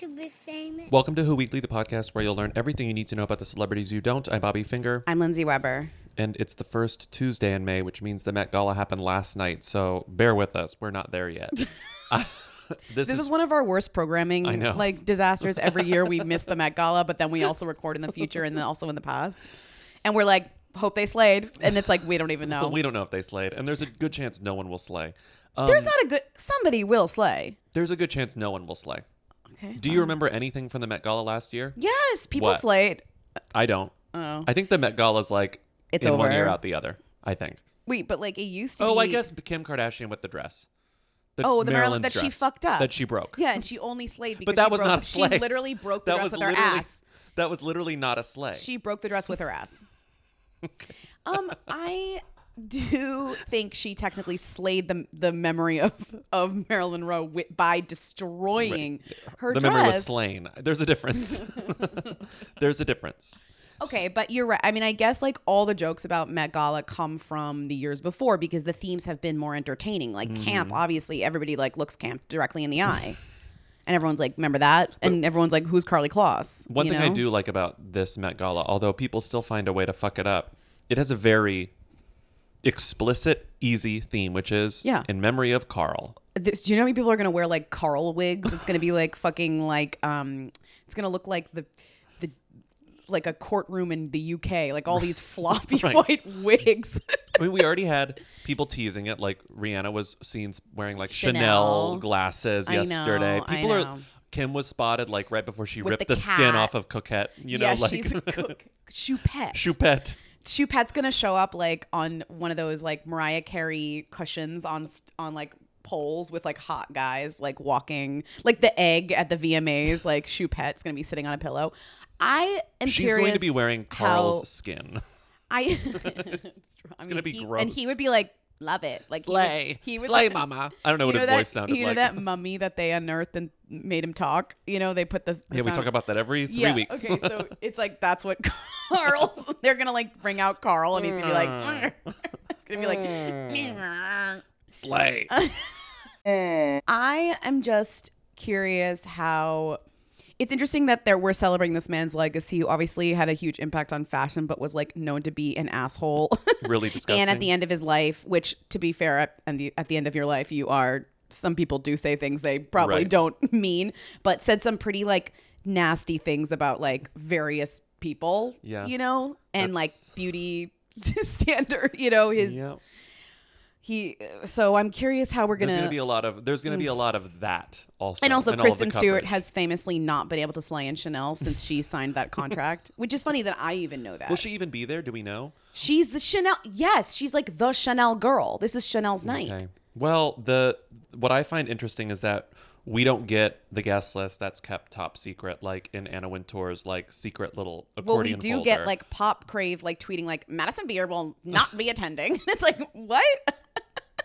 To be famous. Welcome to Who Weekly, the podcast where you'll learn everything you need to know about the celebrities you don't. I'm Bobby Finger, I'm Lindsay Weber. and it's the first Tuesday in May, which means the Met Gala happened last night. So bear with us; we're not there yet. this, This is one of our worst programming I know. like disasters. Every year we miss the Met Gala, but then we also record in the future and then also in the past. And we're like, hope they slayed. And it's like we don't even know. we don't know if they slayed, and there's a good chance no one will slay. Um, There's not a good somebody will slay. there's a good chance no one will slay. Okay. Do you remember anything from the Met Gala last year? Yes, people What? slayed. I don't. Oh. I think the Met Gala's like It's in one over. year out the other. I think. Wait, but like it used to Oh, be I guess Kim Kardashian with the dress. The Oh, the Marilyn that she fucked up. That she broke. Yeah, and she only slayed because But that she was broke, not a slay. She literally broke the that dress was with her literally ass. that was literally not a slay. She broke the dress with her ass. um, I do think she technically slayed the the memory of of Marilyn Monroe wi- by destroying her the dress. memory was slain. There's a difference. There's a difference. Okay, but you're right. I mean, I guess like all the jokes about Met Gala come from the years before because the themes have been more entertaining. Like Mm-hmm. camp, obviously, everybody like looks camp directly in the eye. And everyone's like, remember that? And everyone's like, who's Karlie Kloss? One You thing I do like about this Met Gala, although people still find a way to fuck it up, it has a very explicit, easy theme, which is Yeah. in memory of Carl. this, do you know how many people are gonna wear like Carl wigs? It's gonna be like fucking like um, it's gonna look like the the like a courtroom in the UK, like all these floppy Right. white wigs. I mean, we already had people teasing it. Like Rihanna was seen wearing like Chanel, Chanel. glasses I know, yesterday. I People are. Kim was spotted like right before she With ripped the the, skin cat. off of Coquette. You know, yeah, like she's a cook. Choupette. Choupette. Choupette's gonna show up like on one of those like Mariah Carey cushions on on like poles with like hot guys like walking like the egg at the VMAs. Like Choupette's gonna be sitting on a pillow. I am She's going to be wearing how- Carl's skin. I. it's gonna be he, gross. and he would be like, "Love it." Like he Slay. He would, Slay, like- mama. I don't know you what his that, voice sounded like. You know that mummy that they unearthed and made him talk. You know they put the, the Yeah, we talk about that every three yeah, weeks. Okay, so it's like that's what Carl's. They're gonna like bring out Carl, and he's gonna be like, mm. it's gonna be like. Mm. Slay. I am just curious how. It's interesting that there we're celebrating this man's legacy, who obviously had a huge impact on fashion, but was like known to be an asshole. really disgusting. and at the end of his life, which to be fair, at, and the, at the end of your life, you are. Some people do say things they probably Right. don't mean, but said some pretty like nasty things about like various people. Yeah. you know, and like beauty standard. You know, his Yeah. He. So I'm curious how we're gonna. there's gonna be a lot of there's gonna be a mm. lot of that also. and also, in all of the Kristen Stewart has famously not been able to slay in Chanel since she signed that contract, which is funny that I even know that. Will she even be there? Do we know? She's the Chanel. Yes, she's like the Chanel girl. This is Chanel's night. Okay. Well, the what I find interesting is that we don't get the guest list that's kept top secret, like in Anna Wintour's like secret little Well, we do folder. get like Pop Crave like tweeting like Madison Beer will not be attending. it's like what?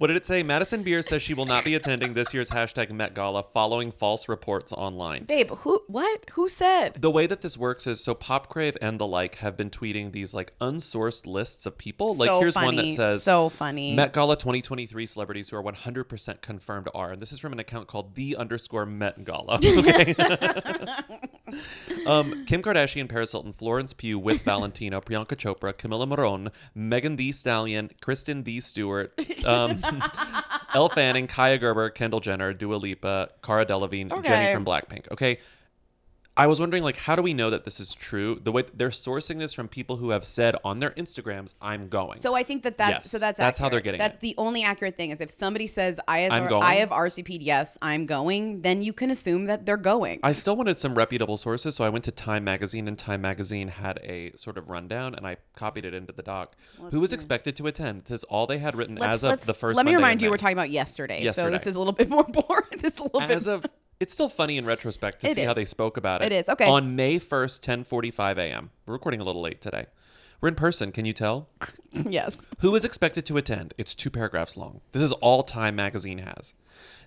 What did it say? Madison Beer says she will not be attending this year's hashtag Met Gala following false reports online. Babe, who what? Who said? The way that this works is so Popcrave and the like have been tweeting these like unsourced lists of people. Like So here's one that says So funny. Met Gala 2023 celebrities who are 100% confirmed are, and this is from an account called the underscore Met Gala. Okay. um, Kim Kardashian, Paris Hilton, Florence Pugh with Valentino, Priyanka Chopra, Camila Morrone, Megan Thee Stallion, Kristen D. Stewart, um, Elle Fanning, Kaia Gerber, Kendall Jenner, Dua Lipa, Cara Delevingne, Okay. Jennie from Blackpink. Okay. I was wondering, like, how do we know that this is true? The way they're sourcing this from people who have said on their Instagrams, "I'm going." So I think that that's Yes, so that's that's how they're getting That's it. the only accurate thing is if somebody says I as I'm going. I have RCP'd yes I'm going, then you can assume that they're going. I still wanted some reputable sources, so I went to Time Magazine, and Time Magazine had a sort of rundown, and I copied it into the doc. Who was expected to attend? This is all they had written as of the first. Let me Monday in remind you, May. we're talking about yesterday, so Yesterday. this is a little bit more boring. this is a little as bit of it's still funny in retrospect to It see how they spoke about it. It is, okay. On May first, ten forty five a.m. We're recording a little late today. We're in person. Can you tell? yes. Who is expected to attend? It's two paragraphs long. This is all Time magazine has.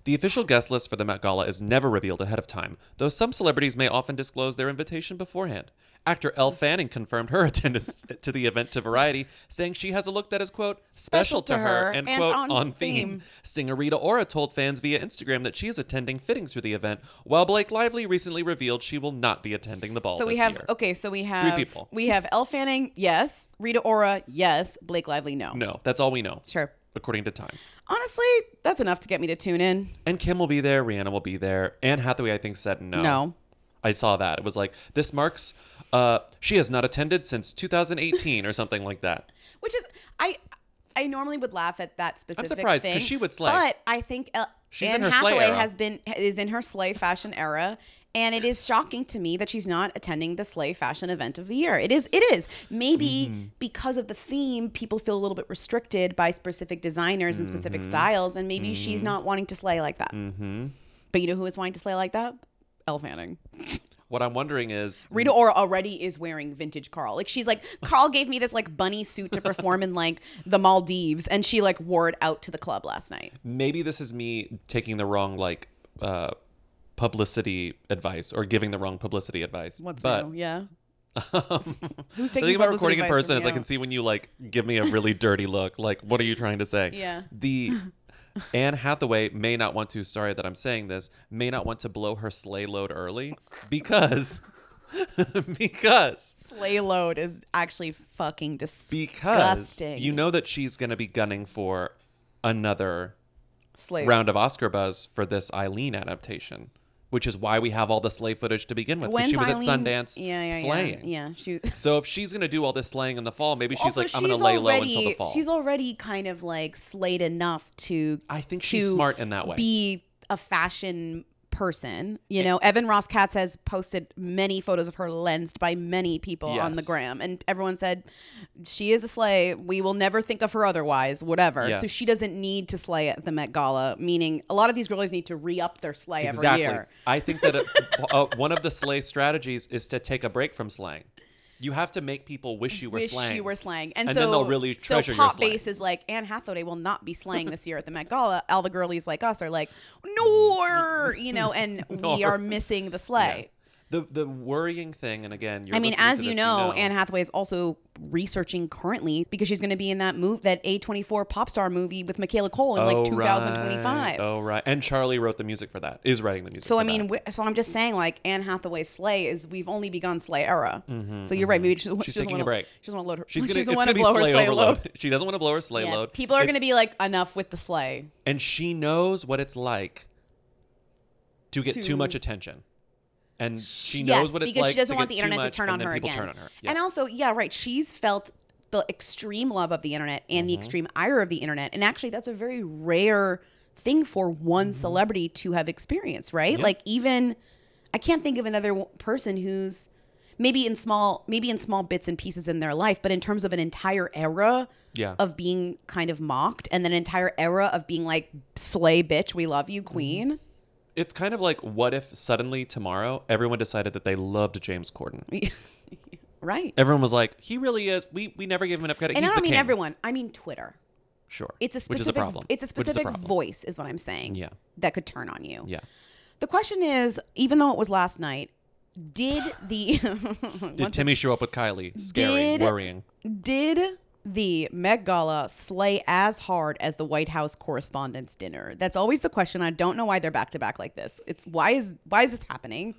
The official guest list for the Met Gala is never revealed ahead of time, though some celebrities may often disclose their invitation beforehand. Actor Elle mm-hmm. Fanning confirmed her attendance to the event to Variety, saying she has a look that is, quote, special, to her, and, and quote, on on, theme. theme. Singer Rita Ora told fans via Instagram that she is attending fittings for the event, while Blake Lively recently revealed she will not be attending the ball So we have year. okay, so we have three people. We have Elle Fanning, yes. Rita Ora, yes. Blake Lively, no. No, that's all we know, Sure. according to Time. Honestly, that's enough to get me to tune in. And Kim will be there. Rihanna will be there. Anne Hathaway, I think, said no. No. I saw that. It was like this marks. Uh, she has not attended since 2018 or something like that. Which is I I normally would laugh at that specific surprised, 'cause thing. she would slay. But I think uh, She's Anne in her Hathaway has been is in her slay fashion era. And it is shocking to me that she's not attending the Slay Fashion event of the year. It is. It is. Maybe Mm-hmm. because of the theme, people feel a little bit restricted by specific designers and specific Mm-hmm. styles, and maybe she's not wanting to slay like that. Mm-hmm. But you know who is wanting to slay like that? Elle Fanning. What I'm wondering is, Rita Ora already is wearing vintage Carl. Like she's like Carl gave me this like bunny suit to perform in like the Maldives, and she like wore it out to the club last night. maybe this is me taking the wrong like uh, publicity advice or giving the wrong publicity advice. but new? Yeah. Um, Who's the thing about recording in person is I can see when you like give me a really dirty look. Like, what are you trying to say? Yeah. The Anne Hathaway may not want to. Sorry that I'm saying this. May not want to blow her sleigh load early because because sleigh load is actually fucking disgusting. because you know that she's going to be gunning for another round of Oscar buzz for this Eileen adaptation, which is why we have all the sleigh footage to begin with. 'cause When's she was Eileen- at Sundance Yeah, yeah, slaying. yeah. Yeah, she. So if she's gonna do all this slaying in the fall, maybe she's also, like, I'm gonna lay low until the fall. She's already kind of like slayed enough to. I think she's to smart in that way. Be a fashion person. You know, Evan Ross Katz has posted many photos of her lensed by many people on the Yes. gram, and everyone said she is a slay. We will never think of her otherwise. Whatever. So Yes. she doesn't need to slay at the Met Gala. Meaning, a lot of these girls need to re up their slay every year. I think that a, uh, one of the slay strategies is to take a break from slaying. You have to make people wish you were wish slaying. you were slaying. And, And so, then they'll really treasure so your pop slaying. base is like Anne Hathaway will not be slaying this year at the Met Gala. All the girlies like us are like, nor, you know, and we Nor. are missing the slay. The the worrying thing, and again, you're I mean, as you this, know, Anne Hathaway is also researching currently because she's going to be in that move, that A24 pop star movie with Michaela Coel in like Oh, 2025. Right. Oh right, and Charlie wrote the music for that. Is writing the music. So I mean, we- so I'm just saying, like Anne Hathaway's Slay is we've only begun Slay era. so you're right. Maybe she, Mm-hmm, She's she taking a wanna- break. She doesn't want to load her. she's she gonna, doesn't want to blow her Slay overload. load. She doesn't want to blow her slay Yeah, load. People are going to be like enough with the Slay. and she knows what it's like to get To- too much attention. And she Yes, knows what it's because like she doesn't want the internet to turn on her people again. turn on her. Yeah. And also, yeah, right. She's felt the extreme love of the internet and Mm-hmm. the extreme ire of the internet, and actually, that's a very rare thing for one celebrity to have experienced, right? Mm-hmm. Yeah. Like even I can't think of another person who's maybe in small maybe in small bits and pieces in their life, but in terms of an entire era Yeah. of being kind of mocked and then an entire era of being like slay bitch, we love you, Mm-hmm. It's kind of like what if suddenly tomorrow everyone decided that they loved James Corden. right. Everyone was like, he really is. We we never gave him enough credit. And I don't the mean king. everyone. I mean Twitter. Sure. It's a Which is specific. a problem. It's a Which is specific problem. voice, is what I'm saying. Yeah. That could turn on you. Yeah. The question is, even though it was last night, did the Did Timmy show up with Kylie? Scary, Did- worrying. did the Met Gala slay as hard as the White House Correspondents' Dinner? That's always the question. I don't know why they're back to back like this. It's why is why is this happening?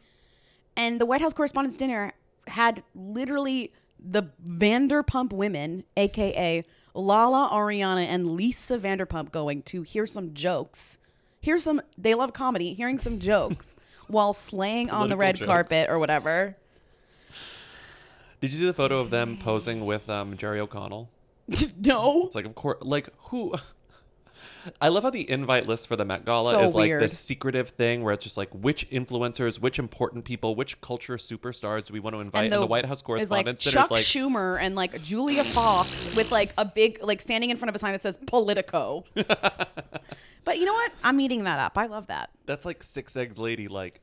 And the White House Correspondents' Dinner had literally the Vanderpump women, aka Lala, Ariana, and Lisa Vanderpump, going to hear some jokes. Hear some. They love comedy. Hearing some jokes while slaying on the red jokes. carpet or whatever. Did you see the photo of them posing with um, Jerry O'Connell? no. It's like, of course, like who? I love how the invite list for the Met Gala So is like weird. this secretive thing where it's just like which influencers, which important people, which culture superstars do we want to invite? And the, White House is like Correspondents Dinner Chuck like, Schumer and like Julia Fox with like a big like standing in front of a sign that says Politico. but you know what? I'm eating that up. I love that. that's like six eggs lady. Like,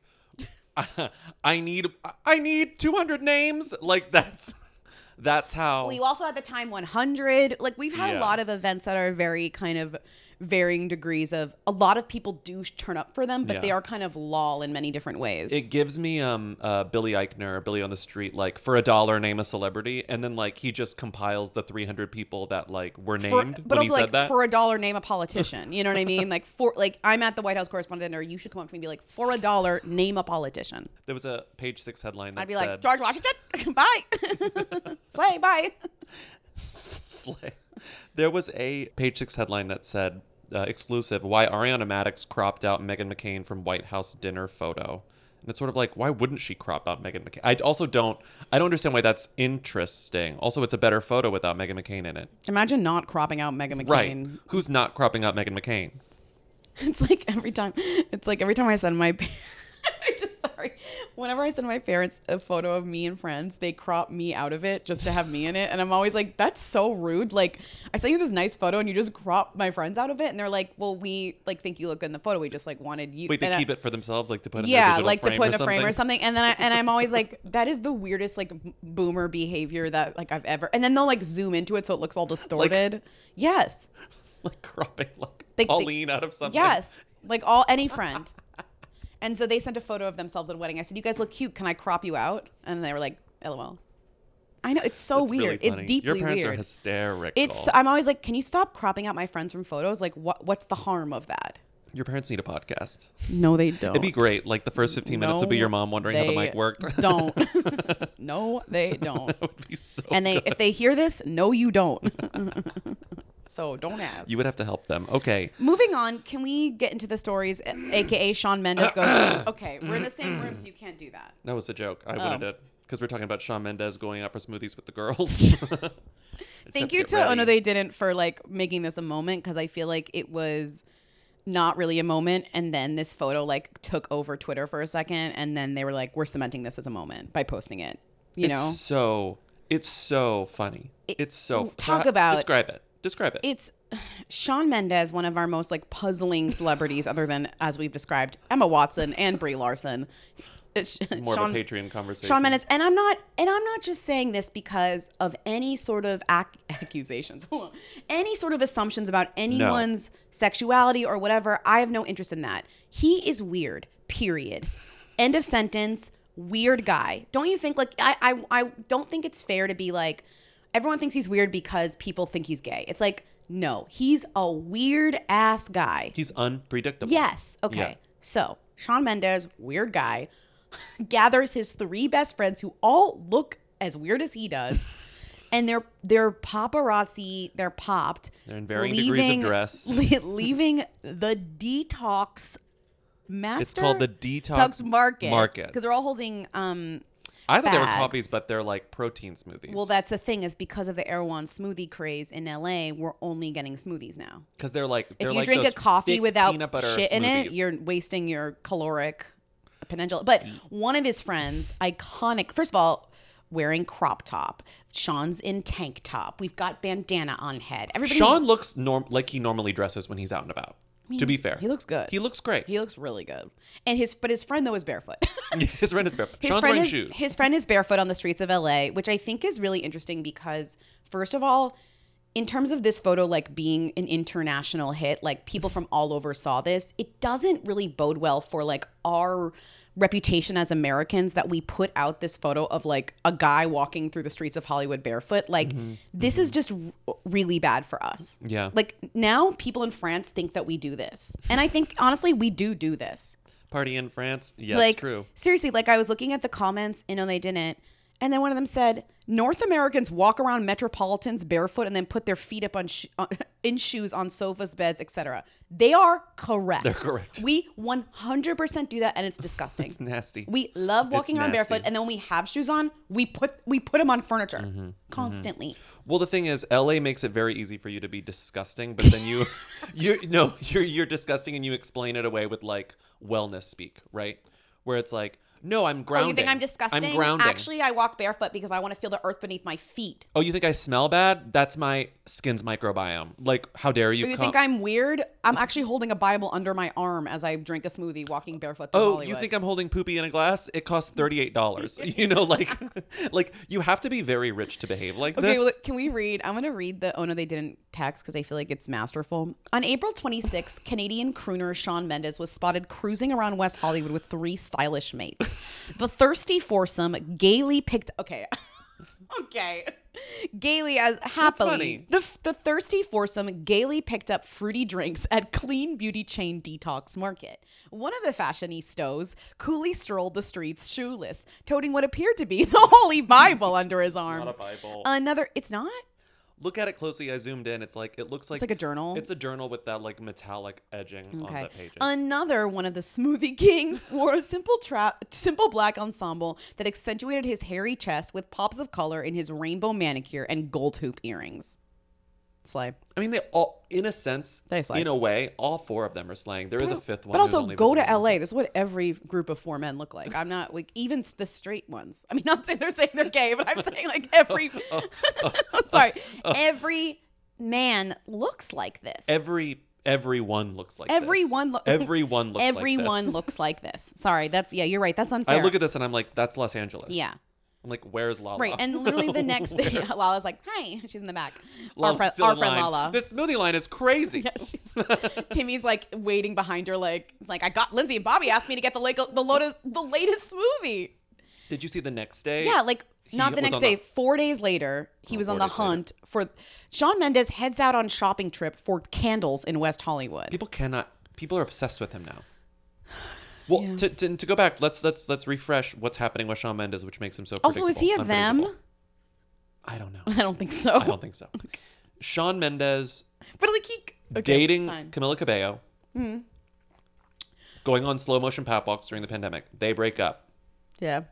I need, I need 200 names. Like that's, that's how. Well, you also had the time 100. Like we've had Yeah. a lot of events that are very kind of varying degrees of a lot of people do turn up for them, but Yeah. they are kind of lol in many different ways. It gives me um uh, Billy Eichner, Billy on the Street, like for a dollar name a celebrity, and then like he just compiles the 300 people that like were for, named but when he also like that. for a dollar name a politician. You know what I mean? Like for like I'm at the White House correspondent or You should come up to me and be like, for a dollar, name a politician. there was a page six headline that I'd be said, like, George Washington, bye. Slay, bye. Slay. There was a page six headline that said, uh, exclusive, why Ariana Madix cropped out Meghan McCain from White House dinner photo. And it's sort of like, why wouldn't she crop out Meghan McCain? I also don't, I don't understand why that's interesting. Also, it's a better photo without Meghan McCain in it. Imagine not cropping out Meghan McCain. Right. Who's not cropping out Meghan McCain? It's like every time. It's like every time I send my. I just sorry. Whenever I send my parents a photo of me and friends, they crop me out of it just to have me in it, and I'm always like, "That's so rude." Like, I sent you this nice photo, and you just crop my friends out of it, and they're like, "Well, we like think you look good in the photo. We just like wanted you." Wait, they and I- keep it for themselves, like to put in yeah, like to put in a frame or something? And then I, and I'm always like, that is the weirdest like boomer behavior that like I've ever. And then they'll like zoom into it so it looks all distorted. yes, like cropping like They- they- Pauline out of something. yes, like all any friend. And so they sent a photo of themselves at a wedding. I said, "You guys look cute. Can I crop you out?" And they were like, "LOL." I know it's so That's really weird. it's funny. deeply Your parents weird. are hysterical. it's. I'm always like, "Can you stop cropping out my friends from photos? Like, what? What's the harm of that?" Your parents need a podcast. No, they don't. It'd be great. Like the first 15 minutes would be your mom wondering how the mic worked. Don't. no, they don't. that would be so And they, good. if they hear this, no, you don't. So don't ask. You would have to help them. Okay. Moving on, can we get into the stories? AKA Shawn Mendes goes. okay, we're in the same room, so you can't do that. That was a joke. I Oh. wanted it because we're talking about Shawn Mendes going out for smoothies with the girls. Thank you to Oh No They Didn't for like making this a moment because I feel like it was not really a moment, and then this photo like took over Twitter for a second, and then they were like, "We're cementing this as a moment by posting it." You it's know, so it's so funny. it's so so talk ha- about- describe it. Describe it. it's Shawn Mendes, one of our most like puzzling celebrities, other than as we've described Emma Watson and Brie Larson. It's More Shawn, of a Patreon conversation. Shawn Mendes, and I'm not, and I'm not just saying this because of any sort of ac- accusations, any sort of assumptions about anyone's sexuality or whatever. I have no interest in that. He is weird. Period. End of sentence. Weird guy. Don't you think? Like, I, I, I don't think it's fair to be like, everyone thinks he's weird because people think he's gay. It's like, no, he's a weird ass guy. He's unpredictable. Yes. Okay. Yeah. So Shawn Mendes, weird guy, gathers his three best friends who all look as weird as he does. And they're they're paparazzi. They're popped. They're in varying degrees of dress. le- leaving the detox master. It's called the Detox market. Market. because they're all holding. Um, I thought they were bags. coffees, but they're like protein smoothies. well, that's the thing is because of the Erewhon smoothie craze in LA, we're only getting smoothies now. because they're like they're if you like drink a those coffee thick without peanut butter shit in it, smoothies. you're wasting your caloric potential. But mm. one of his friends, iconic, first of all, wearing crop top. Shawn's in tank top. We've got bandana on head. Everybody's Shawn looks norm like he normally dresses when he's out and about. To be fair, he looks good. He looks great. he looks really good. And his but his friend though is barefoot. his friend is barefoot. his Shawn's friend wearing is shoes. his friend is barefoot on the streets of LA, which I think is really interesting because first of all, in terms of this photo like being an international hit, like people from all over saw this, it doesn't really bode well for like our reputation as Americans that we put out this photo of like a guy walking through the streets of Hollywood barefoot. Like mm-hmm. this is mm-hmm. just r- really bad for us. Yeah. Like now people in France think that we do this. And I think honestly we do do this Party in France. Yeah, like true. seriously like i was looking at the comments and no they didn't And then one of them said, North Americans walk around metropolitans barefoot and then put their feet up on sh- uh, in shoes on sofas, beds, etc. They are correct. They're correct. We 100% do that and it's disgusting. It's nasty. We love walking It's around nasty. barefoot and then when we have shoes on, we put we put them on furniture Mm-hmm. constantly. Well, the thing is, LA makes it very easy for you to be disgusting, but then you, you no, you're you're disgusting, and you explain it away with like wellness speak, right? Where it's like, no, I'm grounding. Oh, you think I'm disgusting? I'm grounding. Actually, I walk barefoot because I want to feel the earth beneath my feet. oh, you think I smell bad? That's my skin's microbiome. Like, how dare you? Oh, you think I'm weird? I'm actually holding a Bible under my arm as I drink a smoothie, walking barefoot. Oh, Hollywood. you think I'm holding poopy in a glass? It costs thirty eight dollars. you know, like, like you have to be very rich to behave like Okay, this. well, can we read? I'm going to read the Oh No They Didn't text because I feel like it's masterful. On April 26th, Canadian crooner Shawn Mendes was spotted cruising around West Hollywood with three stylish mates. The thirsty foursome gaily picked. Okay. okay. Gaily as happily. The, the thirsty foursome gaily picked up fruity drinks at Clean Beauty Chain Detox Market. One of the fashionistas coolly strolled the streets shoeless, toting what appeared to be the Holy Bible under his arm. not a Bible. Another, it's not? Look at it closely. I zoomed in. It's like it looks like it's like a journal? It's a journal with that like metallic edging on the pages. Another one of the smoothie kings wore a simple trap, simple black ensemble that accentuated his hairy chest with pops of color in his rainbow manicure and gold hoop earrings. Slay. I mean, they all, in a sense, They slay. in a way, all four of them are slaying. There is a fifth one. But also, go to. LA. This is what every group of four men look like. I'm not like even the straight ones. I mean, not saying they're saying they're gay, but I'm saying like every. Oh, oh, oh, sorry, every man looks like this. Every everyone looks like this. Everyone lo- everyone looks Everyone like this. looks like this. Sorry, that's yeah. You're right. That's unfair. I look at this and I'm like, that's Los Angeles. Yeah. I'm like, where's Lala? Right, and literally the next thing, Lala's like, "Hi," she's in the back. Our Lala's friend, still our friend line. Lala. This smoothie line is crazy. Yeah, Timmy's like waiting behind her, like, it's like I got Lindsay and Bobby asked me to get the like the lotus, the latest smoothie. Did you see the next day? Yeah, like He not the next day. the- Four days later, he Oh, was on the days later. hunt for. Shawn Mendes heads out on shopping trip for candles in West Hollywood. People cannot. People are obsessed with him now. Well, to, to, to go back, let's let's let's refresh what's happening with Shawn Mendes, which makes him so. also, is he a them? I don't know. I don't think so. I don't think so. Shawn Mendes But like he okay, dating fine. Camila Cabello, hmm. going on slow motion pap walks during the pandemic. They break up. Yeah,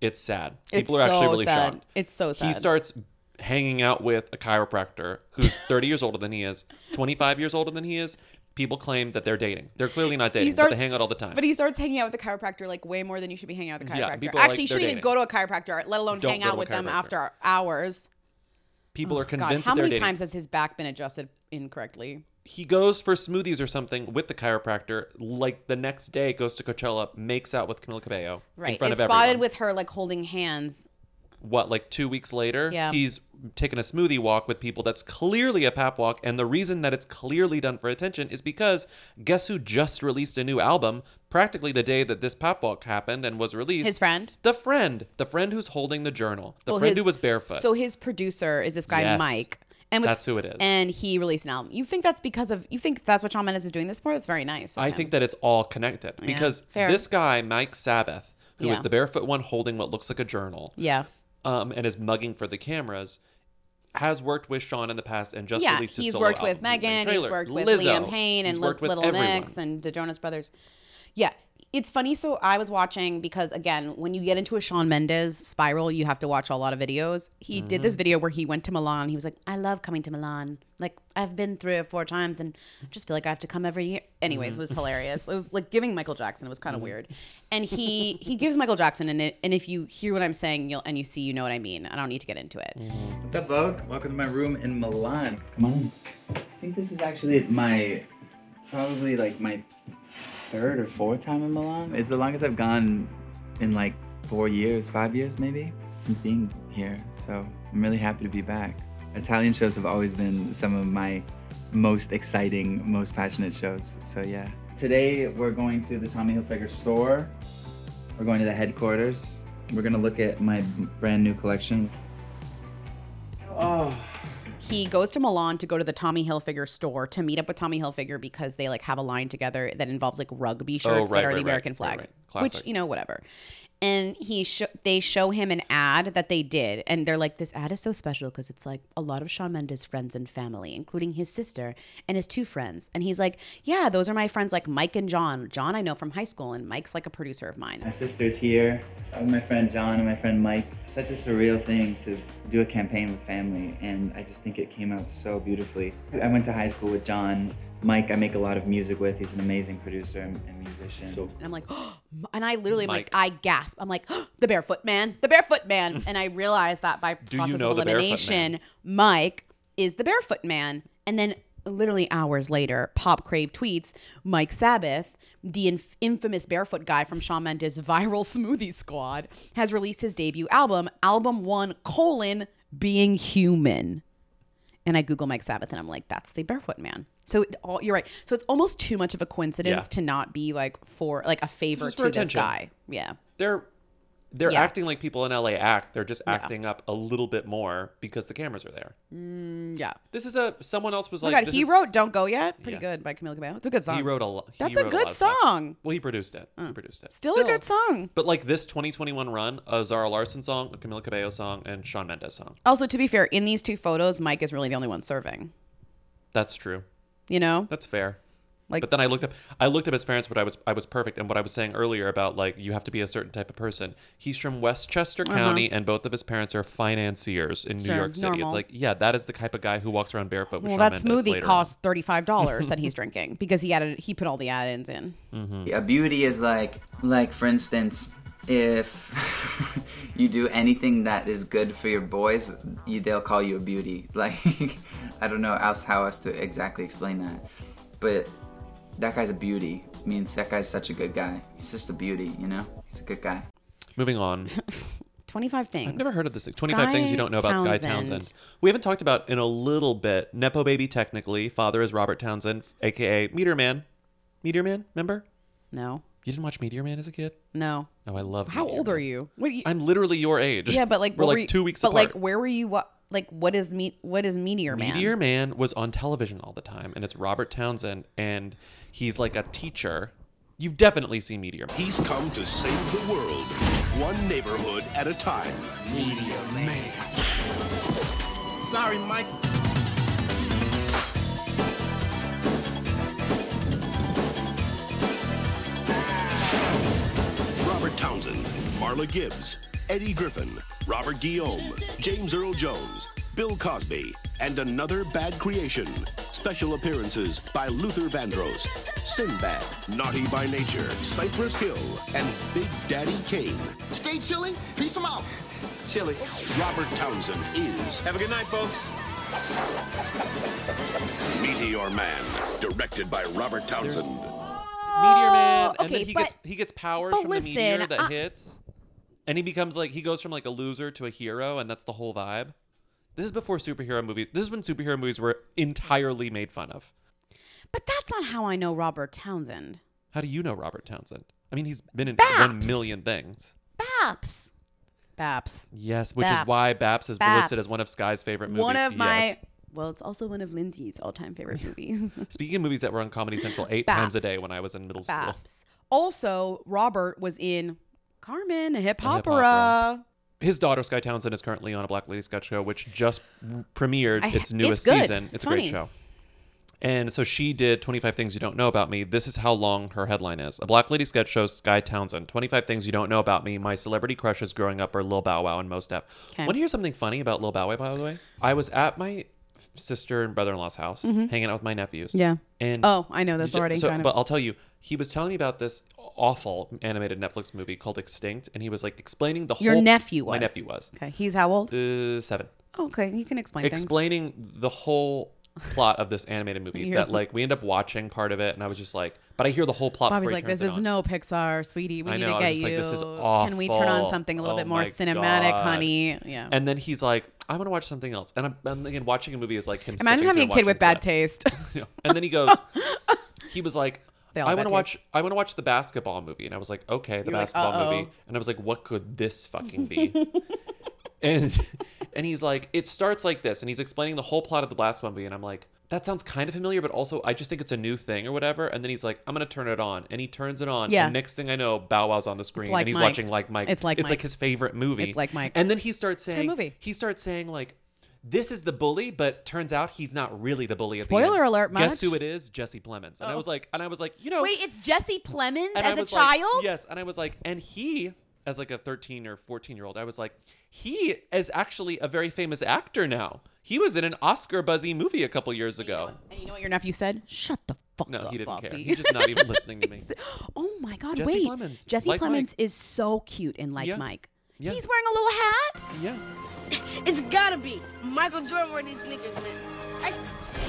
It's sad. it's People are actually really sad. shocked. It's so sad. He starts hanging out with a chiropractor who's 30 years older than he is, 25 years older than he is. People claim that they're dating. They're clearly not dating, but they hang out all the time. But he starts hanging out with the chiropractor like way more than you should be hanging out with the Yeah, chiropractor. people are like, Actually, you shouldn't even go to a chiropractor, let alone Don't hang out with them after hours. People are oh, God, convinced how that they're many dating. times has his back been adjusted incorrectly? he goes for smoothies or something with the chiropractor. Like the next day, goes to Coachella, makes out with Camila Cabello Right. in front Is of spotted with her like holding hands. What like two weeks later Yeah. he's taking a smoothie walk with people that's clearly a pap walk and the reason that it's clearly done for attention is because guess who just released a new album practically the day that this pap walk happened and was released His friend? the friend the friend who's holding the journal the Well, friend his- who was barefoot So his producer is this guy Yes. Mike. And That's who it is. And he released an album. You think that's because of you think that's what Shawn Mendes is doing this for? That's very nice. I him. think that it's all connected because fair. this guy Mike Sabath who is Yeah. the barefoot one holding what looks like a journal Yeah. Um, and is mugging for the cameras has worked with Shawn in the past and just yeah, released his he's solo worked with album, Moving Megan, he's Trailer. worked with Lizzo. Liam Payne He's and worked Liz, with Little everyone. Mix and the Jonas Brothers. Yeah, it's funny. So I was watching because again, when you get into a Shawn Mendes spiral, you have to watch a lot of videos. He did Mm-hmm. this video where he went to Milan. He was like, "I love coming to Milan. Like I've been three or four times, and just feel like I have to come every year." Anyways, Mm-hmm. it was hilarious. It was like giving Michael Jackson. It was kind of weird. And he he gives Michael Jackson, and it, and if you hear what I'm saying, you'll and you see, you know what I mean. I don't need to get into it. What's up, Vogue? Welcome to my room in Milan. Come on in. I think this is actually my, probably like my third or fourth time in Milan. It's the longest I've gone in like four years, five years maybe, since being here. So I'm really happy to be back. Italian shows have always been some of my most exciting, most passionate shows. So yeah. Today we're going to the Tommy Hilfiger store. We're going to the headquarters. We're gonna look at my brand new collection. Oh, he goes to Milan to go to the Tommy Hilfiger store to meet up with Tommy Hilfiger because they like have a line together that involves like rugby oh, shirts Oh, right, that are right, the American right, flag, which you know whatever. And he sh- they show him an ad that they did and they're like this ad is so special because it's like a lot of Shawn Mendes friends and family including his sister and his two friends and he's like yeah those are my friends like Mike and John John I know from high school and Mike's like a producer of mine My sister's here. I'm my friend John and my friend Mike. Such a surreal thing to do a campaign with family, and I just think it came out so beautifully. I went to high school with John. Mike, I make a lot of music with. He's an amazing producer and, and musician. So and I'm like and I literally am like I gasp. I'm like the barefoot man the barefoot man. And I realized that by you process know of elimination Mike is the barefoot man. And then literally hours later Pop Crave tweets Mike Sabath the inf- infamous barefoot guy from Shawn Mendes viral smoothie squad has released his debut album album 1 colon being human. And I Google Mike Sabath and I'm like, that's the barefoot man. So it all, you're right. So it's almost too much of a coincidence Yeah. to not be like for like a favor Just to for this attention. guy. Yeah. They're they're Yeah. acting like people in LA act. They're just acting up a little bit more because the cameras are there. Mm, yeah. This is a someone else was Oh my like God, this he is- wrote "Don't Go Yet." Pretty Yeah. good by Camila Cabello. It's a good song. he wrote a lot. That's a good song. Well, he produced it. He mm. produced it. Still, a good song. But like this 2021 run, a Zara Larsson song, a Camila Cabello song, and Shawn Mendes song. Also, to be fair, in these two photos, Mike is really the only one serving. That's true. You know, That's fair. Like- but then I looked up I looked up his parents, but I was I was perfect. And what I was saying earlier about like you have to be a certain type of person. He's from Westchester County, and both of his parents are financiers in New Uh-huh. York City. normal. It's like yeah, that is the type of guy who walks around barefoot. With well, Shawn that Mendes smoothie costs thirty five dollars that he's drinking because he added he put all the add-ins in. a beauty is like, like for instance, if you do anything that is good for your boys, you, they'll call you a beauty. Like, I don't know else how else to exactly explain that, but that guy's a beauty. Means that guy's such a good guy. He's just a beauty, you know. He's a good guy. Moving on. Twenty five things. I've never heard of this thing. 25 things you don't know about Skye Townsend. Townsend. We haven't talked about in a little bit. Nepo baby, technically. Father is Robert Townsend, aka Meteor Man. Meteor Man, remember? No, You didn't watch Meteor Man as a kid? no. Oh, I love. How Meteor old Man. are you? What? You, I'm literally your age. yeah, but like we're what like were you- two weeks But apart. like, where were you? What? Like, what is me? What is Meteor Man? Meteor Man was on television all the time, and it's Robert Townsend, and he's like a teacher. You've definitely seen Meteor Man. He's come to save the world, one neighborhood at a time. Meteor Man. Sorry, Mike. Marla Gibbs, Eddie Griffin, Robert Guillaume, James Earl Jones, Bill Cosby, and Another Bad Creation. Special appearances by Luther Vandross, Sinbad, Naughty by Nature, Cypress Hill, and Big Daddy Kane. Stay chilly. Peace them out. Chilly. Robert Townsend is Have a good night, folks. Meteor Man, directed by Robert Townsend. Meteor Man, and oh, okay, then he but- gets he gets powers but from the meteor that I- hits, and he becomes like he goes from like a loser to a hero, and that's the whole vibe. This is before superhero movies. This is when superhero movies were entirely made fun of. But that's not how I know Robert Townsend. How do you know Robert Townsend? I mean, he's been in Baps. one million things. Baps. Baps. Yes, which Baps. is why Baps is Baps. listed as one of Skye's favorite movies. One of my. Yes. Well, it's also one of Lindsay's all-time favorite movies. Speaking of movies that were on Comedy Central eight times a day when I was in middle school. Baps. Also, Robert was in Carmen, a hip A hip opera. opera. His daughter Skye Townsend is currently on a Black Lady sketch show, which just premiered I- its it's newest good. season. It's It's, a great show. And so she did 25 Things You Don't Know About Me. This is how long her headline is. A Black Lady sketch show, Skye Townsend. 25 Things You Don't Know About Me. My celebrity crushes growing up are Lil Bow Wow and Mos Def. Okay. Want to hear something funny about Lil Bow Wow, by the way? I was at my f- sister and brother-in-law's house, hanging out with my nephews. Mm-hmm. Yeah. And Oh, I know this Ju- already. So, kind of. but I'll tell you, he was telling me about this awful animated Netflix movie called Extinct, and he was like explaining the Your whole. nephew was. My nephew was. Okay, he's how old? Uh, seven. okay, you can explain things. Explaining the whole plot of this animated movie You're- that like we end up watching part of it, and I was just like, but I hear the whole plot. Bobby's before he like, this turns is it on." no Pixar, sweetie. We I need know, to I get was you. just like, this is Can we turn on awful. something a little Oh bit more my cinematic, God. honey? Yeah. And then he's like, I want to watch something else, and I'm, I'm thinking watching a movie is like him. Imagine skipping having a kid and with watching bad clips. taste. Yeah. And then he goes, he was like, They all I have want to bad watch. I want to watch the basketball movie, and I was like, okay, the You're like, basketball "Uh-oh." movie, and I was like, what could this fucking be? and and he's like, it starts like this, and he's explaining the whole plot of the basketball movie, and I'm like, that sounds kind of familiar, but also I just think it's a new thing or whatever. And then he's like, I'm gonna turn it on, and he turns it on. Yeah. And next thing I know, Bow Wow's on the screen, Like and he's Mike. watching like Mike. It's Like it's like his favorite movie. It's Like Mike. And then he starts saying, movie. he starts saying like. This is the bully, but turns out he's not really the bully. The Spoiler end. alert, Guess who it is? Jesse Plemons. And I Oh. was like, and I was like, you know, Wait, it's Jesse Plemons as a like- child? yes, and I was like, and he, as like a 13 or 14 year old, I was like, he is actually a very famous actor now. He was in an Oscar buzzy movie a couple years ago. And you know what your nephew said? Shut the fuck No, up. he didn't care. He's just not even listening to me. Oh my god, Jesse wait. Plemons, Jesse like Plemons Mike. is so cute in Like Yeah. Mike. Yeah. He's wearing a little hat. Yeah. It's gotta be. Michael Jordan wore these sneakers, man.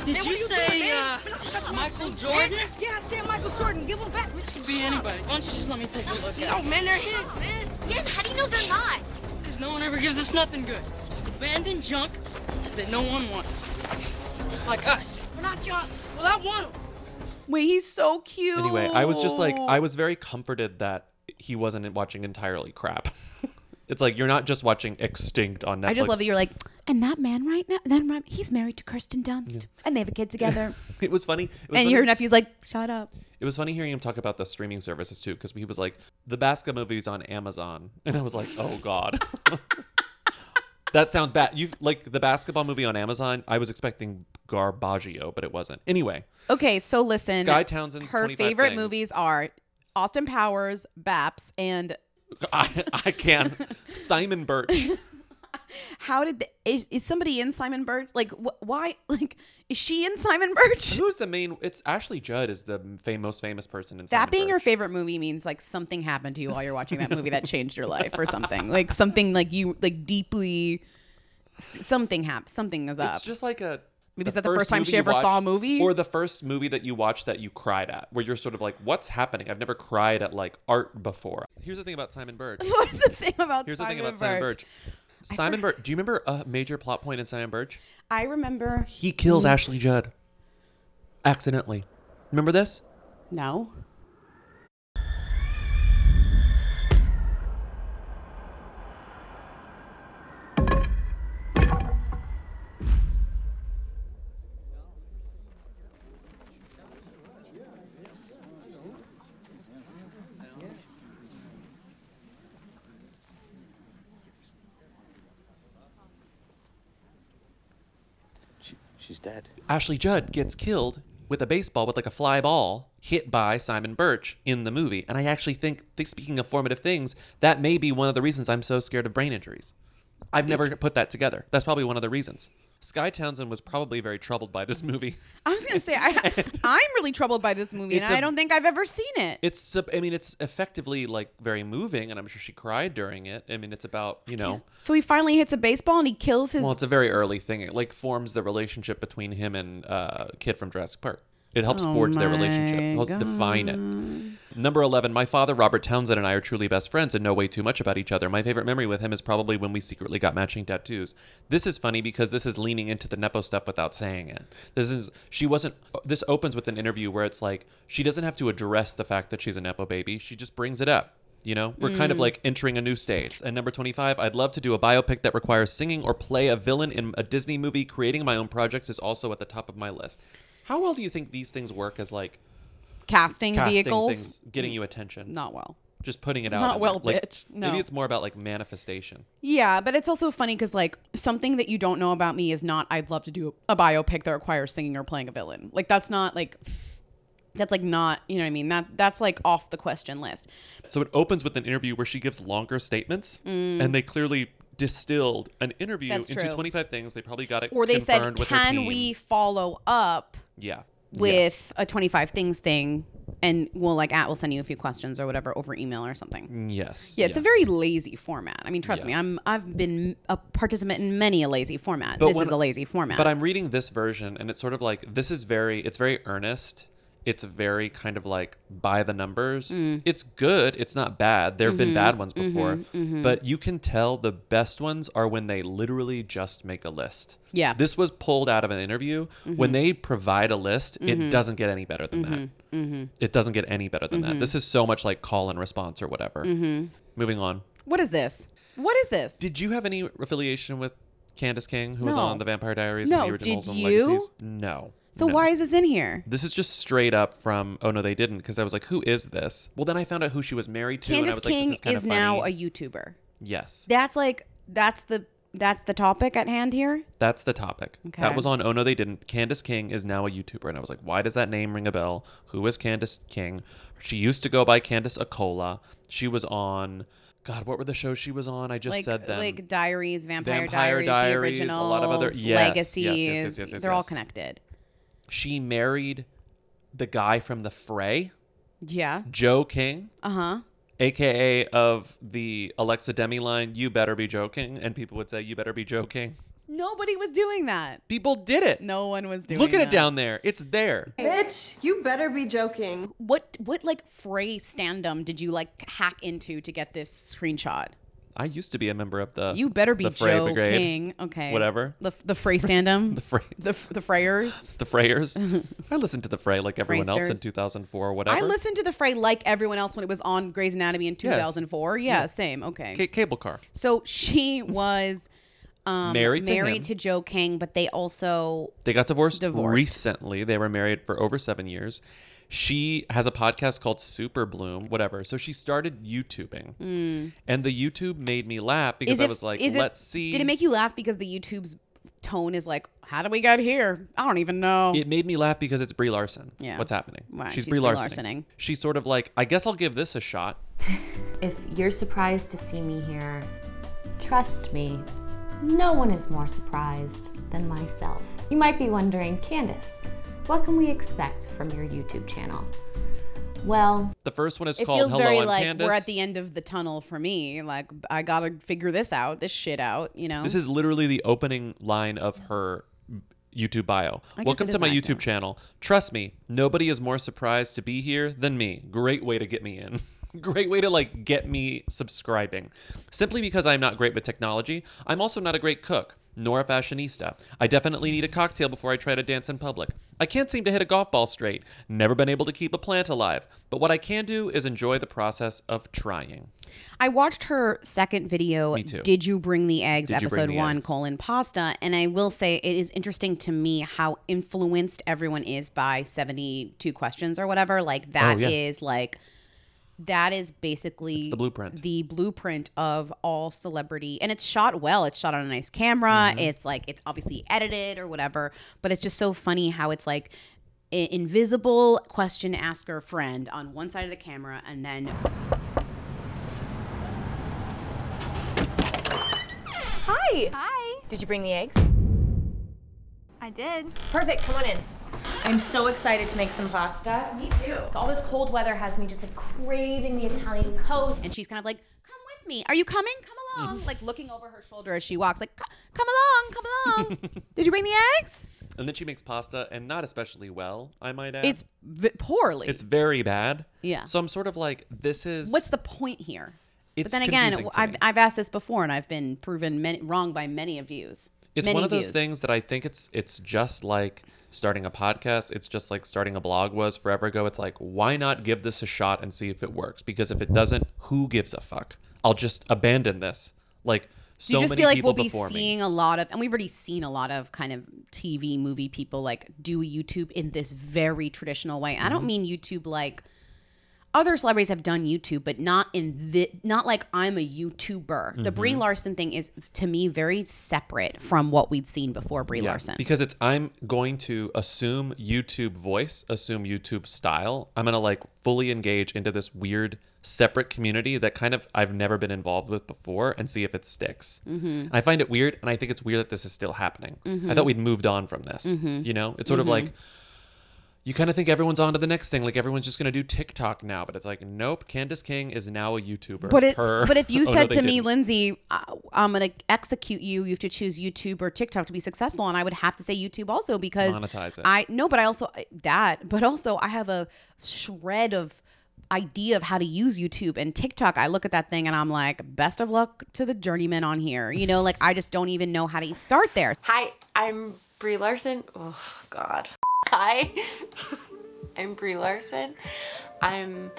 I, Did Man, you what say, doing, uh, Man, don't touch my Michael shoes, Jordan? man. Yeah, I said Michael Jordan. Give them back. Which could be anybody. Why don't you just let me take a look No, at it? man, they're his, man. Yeah, how do you know they're not? Because no one ever gives us nothing good. Just abandoned junk that no one wants. Like us. We're not young. Well, I want them. Wait, he's so cute. Anyway, I was just like, I was very comforted that he wasn't watching entirely crap. it's like you're not just watching Extinct on Netflix. I just love that you're like, and that man right now, then right, he's married to Kirsten Dunst, and they have a kid together. It was funny. It was and funny- your nephew's like, shut up. It was funny hearing him talk about the streaming services too, because he was like, the Basca movie's on Amazon, and I was like, oh god, that sounds bad. You like the basketball movie on Amazon? I was expecting Garbaggio, but it wasn't. Anyway, Okay, so listen. Skye Townsend's Her favorite Things. movies are Austin Powers, Baps, and I, I can Simon Birch. how did the, is, is somebody in Simon Birch? Like, wh- why? Like, is she in Simon Birch? Who's the main? It's Ashley Judd is the fam- most famous person in That Simon being your favorite movie means like something happened to you while you're watching that movie that changed your life or something. Like something like you like deeply s- something happened. Something is up. It's just like a. Maybe is that the first time she you ever saw a movie? or the first movie that you watched that you cried at, where you're sort of like, "What's happening?" I've never cried at like art before. Here's the thing about Simon Birch. What's the thing about Here's Simon the thing about Simon Birch? Birch. Simon Birch. Do you remember a major plot point in Simon Birch? I remember. He kills. Ashley Judd. Accidentally. Remember this? No. Ashley Judd gets killed with a baseball with like a fly ball hit by Simon Birch in the movie. And I actually think, think speaking of formative things, that may be one of the reasons I'm so scared of brain injuries. I've never put that together. That's probably one of the reasons. Skye Townsend was probably very troubled by this movie. I was gonna say I, I'm really troubled by this movie, and I don't think I've ever seen it. It's, I mean, it's effectively like very moving, and I'm sure she cried during it. I mean, it's about, you know, So he finally hits a baseball and he kills his. well, it's a very early thing. It like forms the relationship between him and uh, kid from Jurassic Park. It helps Oh forge their relationship. It helps define it. Number 11, my father, Robert Townsend, and I are truly best friends and know way too much about each other. My favorite memory with him is probably when we secretly got matching tattoos. This is funny because this is leaning into the Nepo stuff without saying it. This is, she wasn't, this opens with an interview where it's like, she doesn't have to address the fact that she's a Nepo baby. She just brings it up. You know, we're kind of mm. like entering a new stage. And number 25, I'd love to do a biopic that requires singing or play a villain in a Disney movie. Creating my own projects is also at the top of my list. How well do you think these things work as like casting, casting vehicles. things, getting you attention? Not well. Just putting it out. Not well. Like, bitch. No. Maybe it's more about like manifestation. Yeah, but it's also funny because like something that you don't know about me is not. I'd love to do a biopic that requires singing or playing a villain. Like that's not like. That's like not, you know what I mean? That that's like off the question list. So it opens with an interview where she gives longer statements, mm. and they clearly distilled an interview. That's into true. 25 things. They probably got it Or they said, confirmed with her "Can team. we follow up Yeah. with Yes. a 25 things thing and we'll like at we'll send you a few questions or whatever over email or something." Yes. Yeah, it's a yes. very lazy format. I mean, trust Yeah. me, I'm I've been a participant in many a lazy format. But this when- is a lazy format. But I'm reading this version, and it's sort of like this is very, it's very earnest. It's very kind of like by the numbers. Mm. It's good. It's not bad. There have been Mm-hmm. bad ones before, but you can tell the best ones are when they literally just make a list. Yeah. Mm-hmm. This was pulled out of an interview. When they provide a list, it doesn't get any better than that. Mm-hmm. It doesn't get any better than that. This is so much like call and response or whatever. Mm-hmm. Moving on. what is this? What is this? Did you have any affiliation with Candice King, who was on the Vampire Diaries No, and the originals did and you? Legacies? No. So No. why is this in here? This is just straight up from Oh No They Didn't because I was like, who is this? Well, then I found out who she was married to, and I Candice was like, King this is is now a YouTuber. yes. That's like that's the that's the topic at hand here. That's the topic. Okay. That was on Oh No They Didn't. Candice King is now a YouTuber, and I was like, why does that name ring a bell? Who is Candice King? She used to go by Candice Accola. She was on. God, what were the shows she was on? I just like said them. like Diaries, Vampire, Vampire Diaries, Diaries, the a lot of other- yes, yes, yes, Legacies. yes, yes, yes, They're all connected. She married the guy from The Fray, Yeah. Joe King. Uh huh. aka of the Alexa Demi line, "You better be joking," and people would say, "You better be joking." Nobody was doing that. People did it. No one was doing. It. Look at it down there. It's there. Bitch, you better be joking. What what like fray standum did you like hack into to get this screenshot? I used to be a member of the. You better be the Fray Joe Brigade. King. Okay. Whatever. The the Fray standum. The Fray. the the Freyers. The Frayers. I listened to the Fray like everyone else in 2004 or whatever. I listened to the Fray like everyone else when it was on Grey's Anatomy in 2004. Yeah, same. Okay. Ca- cable car. So she was um, Married to him. to Joe King, but they also They got divorced, Divorced. recently. They were married for over seven years. She has a podcast called Super Bloom, whatever. So she started YouTubing, hmm. and the YouTube made me laugh because is I it- was like, "Let's see." Did it make you laugh because the YouTube's tone is like, "How do we get here? I don't even know." It made me laugh because it's Brie Larson. Yeah. What's happening? Wow, she's, she's Brie Brie Larson. Larsoning. She's sort of like, I guess I'll give this a shot. If you're surprised to see me here, trust me, no one is more surprised than myself. You might be wondering, Candice, what can we expect from your YouTube channel? Well, The first one is it called feels Hello, very I'm like Candice. we're at the end of the tunnel for me. Like I gotta figure this out, this shit out. You know. This is literally the opening line of her YouTube bio. I Welcome to my active. YouTube channel. Trust me, nobody is more surprised to be here than me. Great way to get me in. great way to like get me subscribing. Simply because I'm not great with technology, I'm also not a great cook, nor a fashionista. I definitely need a cocktail before I try to dance in public. I can't seem to hit a golf ball straight. Never been able to keep a plant alive. But what I can do is enjoy the process of trying. I watched her second video. Did you bring the eggs? Did episode the one eggs? colon pasta. And I will say it is interesting to me how influenced everyone is by seventy two questions or whatever. Like that oh, is yeah. like that is basically It's the blueprint. The blueprint of all celebrity, and it's shot well. It's shot on a nice camera. Mm-hmm. It's like it's obviously edited or whatever. But it's just so funny how it's like. i- Invisible question asker friend on one side of the camera, and then Hi. Hi. Did you bring the eggs? I did. Perfect. Come on in. I'm so excited to make some pasta. Me too. All this cold weather has me just like craving the Italian coast. and she's kind of like, "Come with me. Are you coming? Come along." Mm-hmm. like looking over her shoulder as she walks, like, "Co- "Come along, come along." Did you bring the eggs? And then she makes pasta, and not especially well, I might add. It's v- poorly. It's very bad. Yeah. So I'm sort of like, this is. What's the point here? It's but then again, confusing to I've, me. I've asked this before, and I've been proven many, wrong by many of views. It's many one of those views. things that I think it's it's just like starting a podcast. It's just like starting a blog was forever ago. It's like, why not give this a shot and see if it works? Because if it doesn't, who gives a fuck? I'll just abandon this. Like so you just many feel like we'll be before me. seeing a lot of, and we've already seen a lot of kind of TV movie people like do YouTube in this very traditional way. I Mm-hmm. don't mean YouTube like other celebrities have done YouTube, but not in the not like I'm a YouTuber. The Brie Mhm. Larson thing is to me very separate from what we'd seen before Brie Yeah, Larson. Because it's I'm going to assume YouTube voice, assume YouTube style. I'm gonna like fully engage into this weird separate community that kind of I've never been involved with before and see if it sticks. Mhm. I find it weird, and I think it's weird that this is still happening. I Mhm. thought we'd moved on from this. Mhm. You know, it's sort of Mhm. like you kind of think everyone's on to the next thing, like everyone's just gonna do TikTok now, but it's like nope. Candice King is now a YouTuber. But it's per- but if you Oh, said they to me, didn't. Lindsay, uh, I'm gonna execute you. You have to choose YouTube or TikTok to be successful, and I would have to say YouTube also because Monetize it. I no, but I also that, but also I have a shred of idea of how to use YouTube and TikTok. I look at that thing and I'm like, best of luck to the journeyman on here. You know, like I just don't even know how to start there. Hi, I'm Brie Larson. Oh God. Hi, I'm Brie Larson. I'm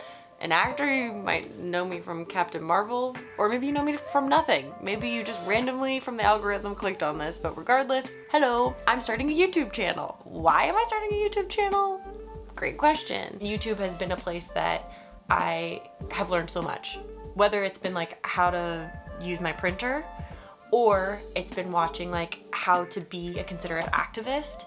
an actor, you might know me from Captain Marvel, or maybe you know me from nothing. Maybe you just randomly from the algorithm clicked on this, but regardless, hello, I'm starting a YouTube channel. Why am I starting a YouTube channel? Great question. YouTube has been a place that I have learned so much. Whether it's been like how to use my printer, or it's been watching like how to be a considerate activist.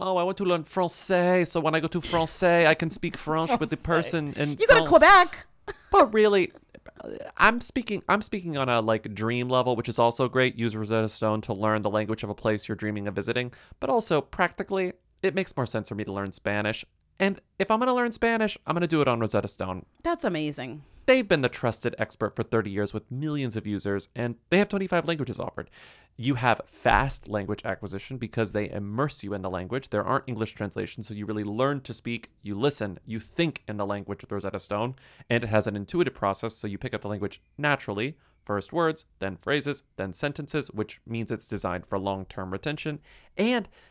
Oh, I want to learn Francais, so when I go to Francais, I can speak French with the person in You go to Quebec. But really, I'm speaking. I'm speaking on a like dream level, which is also great. Use Rosetta Stone to learn the language of a place you're dreaming of visiting. But also practically, it makes more sense for me to learn Spanish. And if I'm gonna learn Spanish, I'm gonna do it on Rosetta Stone. That's amazing. They've been the trusted expert for 30 years with millions of users, and they have 25 languages offered. You have fast language acquisition because they immerse you in the language. There aren't English translations, so you really learn to speak, you listen, you think in the language with Rosetta Stone, and it has an intuitive process, so you pick up the language naturally. First words, then phrases, then sentences, which means it's designed for long term retention. And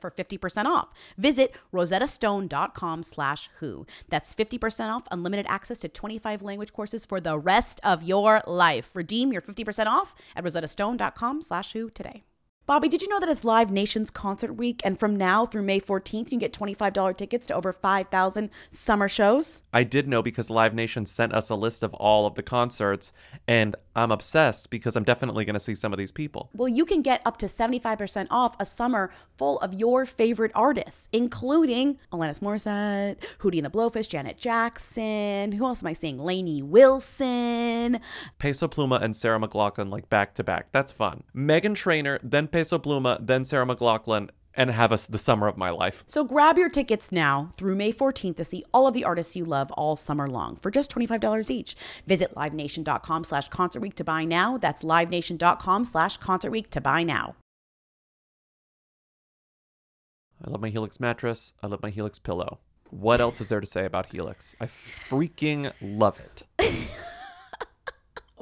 for 50% off. Visit rosettastone.com slash who. That's 50% off unlimited access to 25 language courses for the rest of your life. Redeem your 50% off at rosettastone.com slash who today. Bobby, did you know that it's Live Nation's concert week? And from now through May 14th, you can get $25 tickets to over 5,000 summer shows? I did know because Live Nation sent us a list of all of the concerts, and I'm obsessed because I'm definitely going to see some of these people. Well, you can get up to 75% off a summer full of your favorite artists, including Alanis Morissette, Hootie and the Blowfish, Janet Jackson. Who else am I seeing? Lainey Wilson. Peso Pluma and Sarah McLachlan like back to back. That's fun. Meghan Trainor, then Peso Pluma, then Sarah McLachlan, and have us the summer of my life. So grab your tickets now through May 14th to see all of the artists you love all summer long for just $25 each. Visit livenation.com slash concert week to buy now. That's livenation.com slash concert week to buy now. I love my Helix mattress. I love my Helix pillow. What else is there to say about Helix? I freaking love it.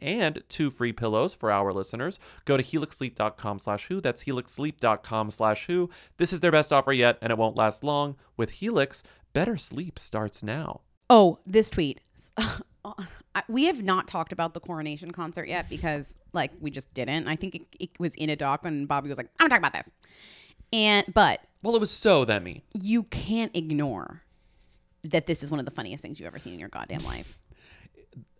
and two free pillows for our listeners. Go to helixsleep.com slash who. That's helixsleep.com slash who. This is their best offer yet, and it won't last long. With Helix, better sleep starts now. Oh, this tweet. We have not talked about the coronation concert yet because like we just didn't. I think it, it was in a doc and Bobby was like, "I'm gonna talk about this," and but Well, it was so that me. you can't ignore that this is one of the funniest things you've ever seen in your goddamn life.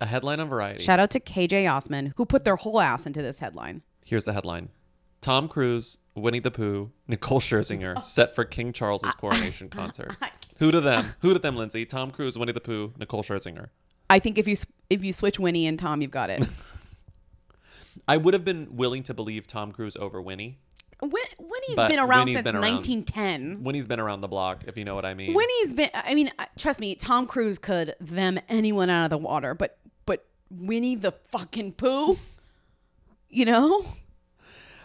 A headline on Variety. Shout out to KJ Yossman who put their whole ass into this headline. Here's the headline: Tom Cruise, Winnie the Pooh, Nicole Scherzinger set for King Charles's coronation concert. Who to them? Who to them, Lindsay? Tom Cruise, Winnie the Pooh, Nicole Scherzinger. I think if you if you switch Winnie and Tom, you've got it. I would have been willing to believe Tom Cruise over Winnie. Win- Winnie's but been around Winnie's since been around. 1910. Winnie's been around the block, if you know what I mean. Winnie's been. I mean, trust me, Tom Cruise could them anyone out of the water, but but Winnie the fucking Pooh, you know.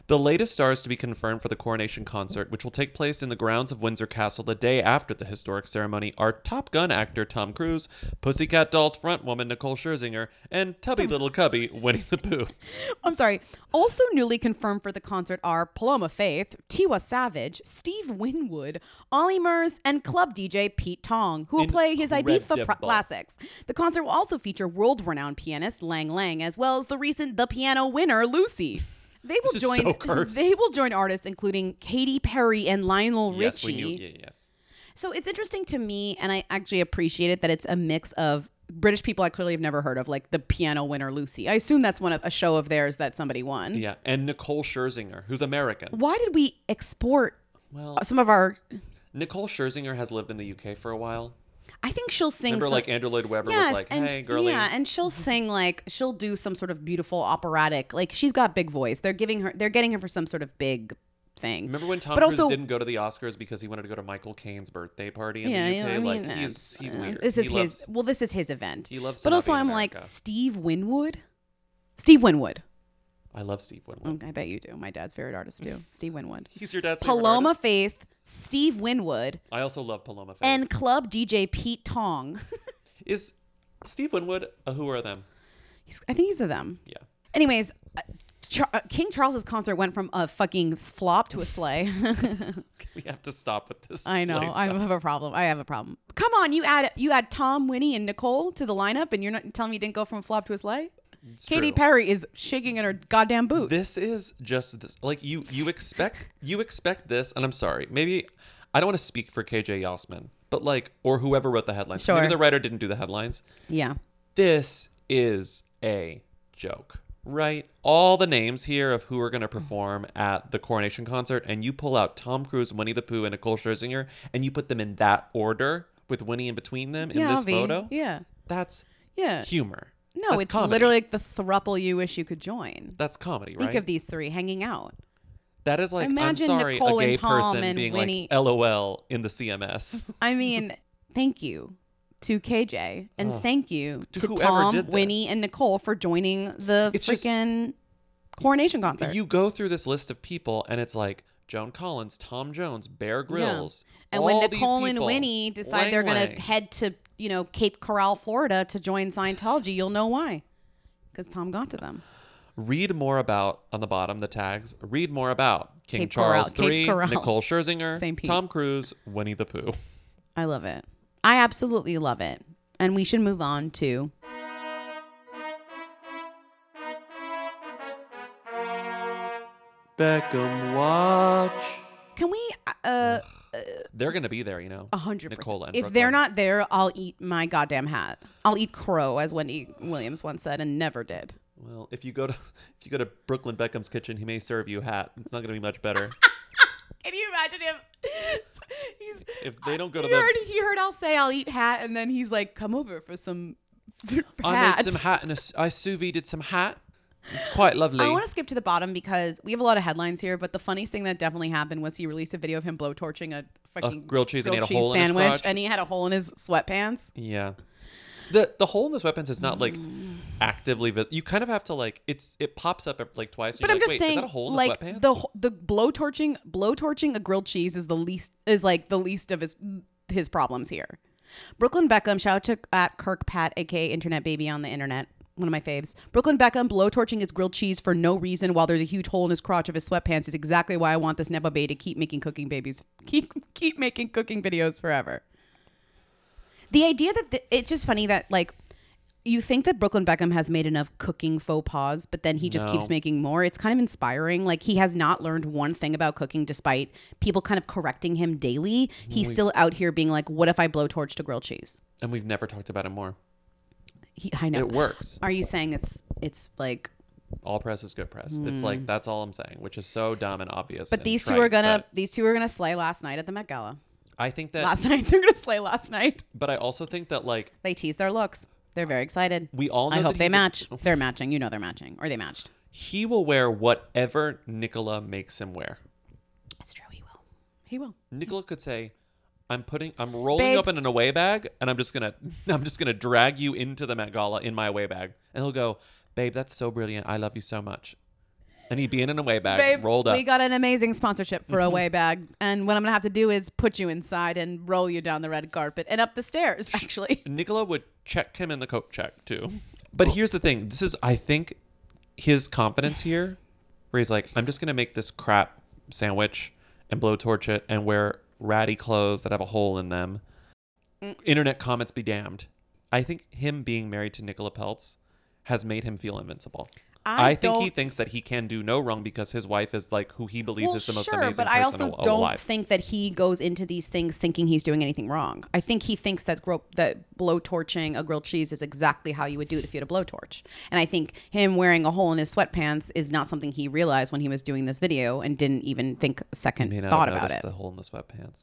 The latest stars to be confirmed for the coronation concert, which will take place in the grounds of Windsor Castle the day after the historic ceremony, are Top Gun actor Tom Cruise, Pussycat Dolls frontwoman Nicole Scherzinger, and Tubby Little Cubby Winnie the Pooh. I'm sorry. Also newly confirmed for the concert are Paloma Faith, Tiwa Savage, Steve Winwood, Ollie Murs, and club DJ Pete Tong, who will play his Ibiza pro- classics. The concert will also feature world-renowned pianist Lang Lang, as well as the recent The Piano winner Lucy. They will join. so cursed. They will join artists including Katy Perry and Lionel Richie. Yes, we knew. Yeah, yes. So it's interesting to me, and I actually appreciate it that it's a mix of British people I clearly have never heard of, like the piano winner Lucy. I assume that's one of a show of theirs that somebody won. Yeah, and Nicole Scherzinger, who's American. Why did we export Well, some of our? Nicole Scherzinger has lived in the UK for a while. I think she'll sing. Remember, some- like Andrew Lloyd Webber Yes, was like, and "Hey, girlie." Yeah, and she'll sing like she'll do some sort of beautiful operatic. Like she's got big voice. They're giving her. They're getting her for some sort of big thing. Remember when Tom but Cruise also, didn't go to the Oscars because he wanted to go to Michael Caine's birthday party in yeah, the you UK? know, I like he's he's uh, weird. This He is loves- his. Well, this is his event. He loves to But also, I'm like Steve Winwood. Steve Winwood. I love Steve Winwood. Mm, I bet you do. My dad's favorite artist too. Steve Winwood. He's your dad's favorite Paloma artist? Faith, Steve Winwood, I also love Paloma Faith. and club DJ Pete Tong. is Steve Winwood a who or a them? He's, I think he's a them. Yeah. Anyways, uh, Char- uh, King Charles's concert went from a fucking flop to a slay. We have to stop with this. I know. silly I stuff. have a problem. I have a problem. Come on, you add you add Tom, Winnie, and Nicole to the lineup, and you're not telling me you didn't go from a flop to a slay. It's Katy true. Perry is shaking in her goddamn boots. This is just this, like you you expect you expect this, and I'm sorry, maybe I don't want to speak for KJ Yossman, but like or whoever wrote the headlines. Sure. Maybe the writer didn't do the headlines. yeah. This is a joke, right? All the names here of who are going to perform at the coronation concert, and you pull out Tom Cruise, Winnie the Pooh, and Nicole Scherzinger, and you put them in that order with Winnie in between them in yeah, this Avi. photo. Yeah. That's Yeah. humor. No, That's it's comedy. literally like the thruple you wish you could join. That's comedy, right? Think of these three hanging out. That is like Imagine I'm sorry, Nicole a gay and Tom person and being Winnie- like LOL in the CMS. I mean, thank you to KJ and Ugh. thank you To to, whoever Tom, did this. Winnie, and Nicole for joining the It's just- freaking coronation concert. you go through this list of people, and it's like Joan Collins, Tom Jones, Bear Grylls, And when all these Nicole and people. Winnie decide Lang they're Lang. to head to, you know, Cape Coral, Florida to join Scientology, you'll know why. Because Tom got to them. Read more about on the bottom the tags. Read more about King Cape Charles Cape III, Nicole Scherzinger, Same Pete. Tom Cruise, Winnie the Pooh. I love it. I absolutely love it. And we should move on to Beckham watch. Can we uh They're gonna be there, you know. a hundred percent? If they're not there, I'll eat my goddamn hat. I'll eat crow, as Wendy Williams once said, and never did. Well, if you go to if you go to Brooklyn Beckham's kitchen, he may serve you hat. It's not gonna be much better. Can you imagine him? He's if they don't go to he the heard, he heard I'll say I'll eat hat, and then he's like, "Come over for some for I hat." made some hat and a s I sous vide some hat. It's quite lovely. I want to skip to the bottom because we have a lot of headlines here, but the funniest thing that definitely happened was he released a video of him blowtorching a fucking grilled cheese and he had a hole in his sandwich, crotch. and he had a hole in his sweatpants. Yeah. The the hole in the sweatpants is not like mm. actively vis- you kind of have to like it's it pops up like twice. and But I'm like, just Wait, saying, is that a hole in like the sweatpants? the wh- the blowtorching blowtorching a grilled cheese is the least is like the least of his his problems here. Brooklyn Beckham, shout out to at Kirk Pat, aka Internet Baby on the internet, one of my faves. Brooklyn Beckham blowtorching his grilled cheese for no reason while there's a huge hole in his crotch of his sweatpants is exactly why I want this Nepo Bay to keep making cooking babies, keep keep making cooking videos forever. The idea that the, it's just funny that like you think that Brooklyn Beckham has made enough cooking faux pas, but then he just No. keeps making more. It's kind of inspiring. Like he has not learned one thing about cooking, despite people kind of correcting him daily. He's We- still out here being like, "What if I blowtorch to grilled cheese?" And we've never talked about it more. He, I know It works. Are you saying it's it's like? All press is good press. It's Mm. like that's all I'm saying, which is so dumb and obvious. But and these two trite, are gonna these two are gonna slay last night at the Met Gala. I think that last night they're gonna slay last night. But I also think that like They tease their looks. They're very excited. We all know I hope that they he's a- match. They're matching. You know they're matching, or they matched. he will wear whatever Nicola makes him wear. It's true, he will. He will. Nicola could say, "I'm putting, I'm rolling Babe. up in an away bag, and I'm just gonna, I'm just gonna drag you into the Met Gala in my away bag." And he'll go, "Babe, that's so brilliant. I love you so much." And he'd be in an away bag, Babe, rolled up. we got an amazing sponsorship for a mm-hmm. way bag, and what I'm gonna have to do is put you inside and roll you down the red carpet and up the stairs. Actually, Nicola would check him in the coat check too. But here's the thing: this is, I think, his confidence here, where he's like, "I'm just gonna make this crap sandwich and blowtorch it and wear ratty clothes that have a hole in them." Mm. Internet comments be damned. I think him being married to Nicola Peltz has made him feel invincible. I think he thinks that he can do no wrong because his wife is like who he believes well, is the most sure, amazing but I also al- don't think that he goes into these things thinking he's doing anything wrong. I think he thinks that gro- that blowtorching a grilled cheese is exactly how you would do it if you had a blowtorch. And I think him wearing a hole in his sweatpants is not something he realized when he was doing this video and didn't even think a second thought about it. The hole in the sweatpants.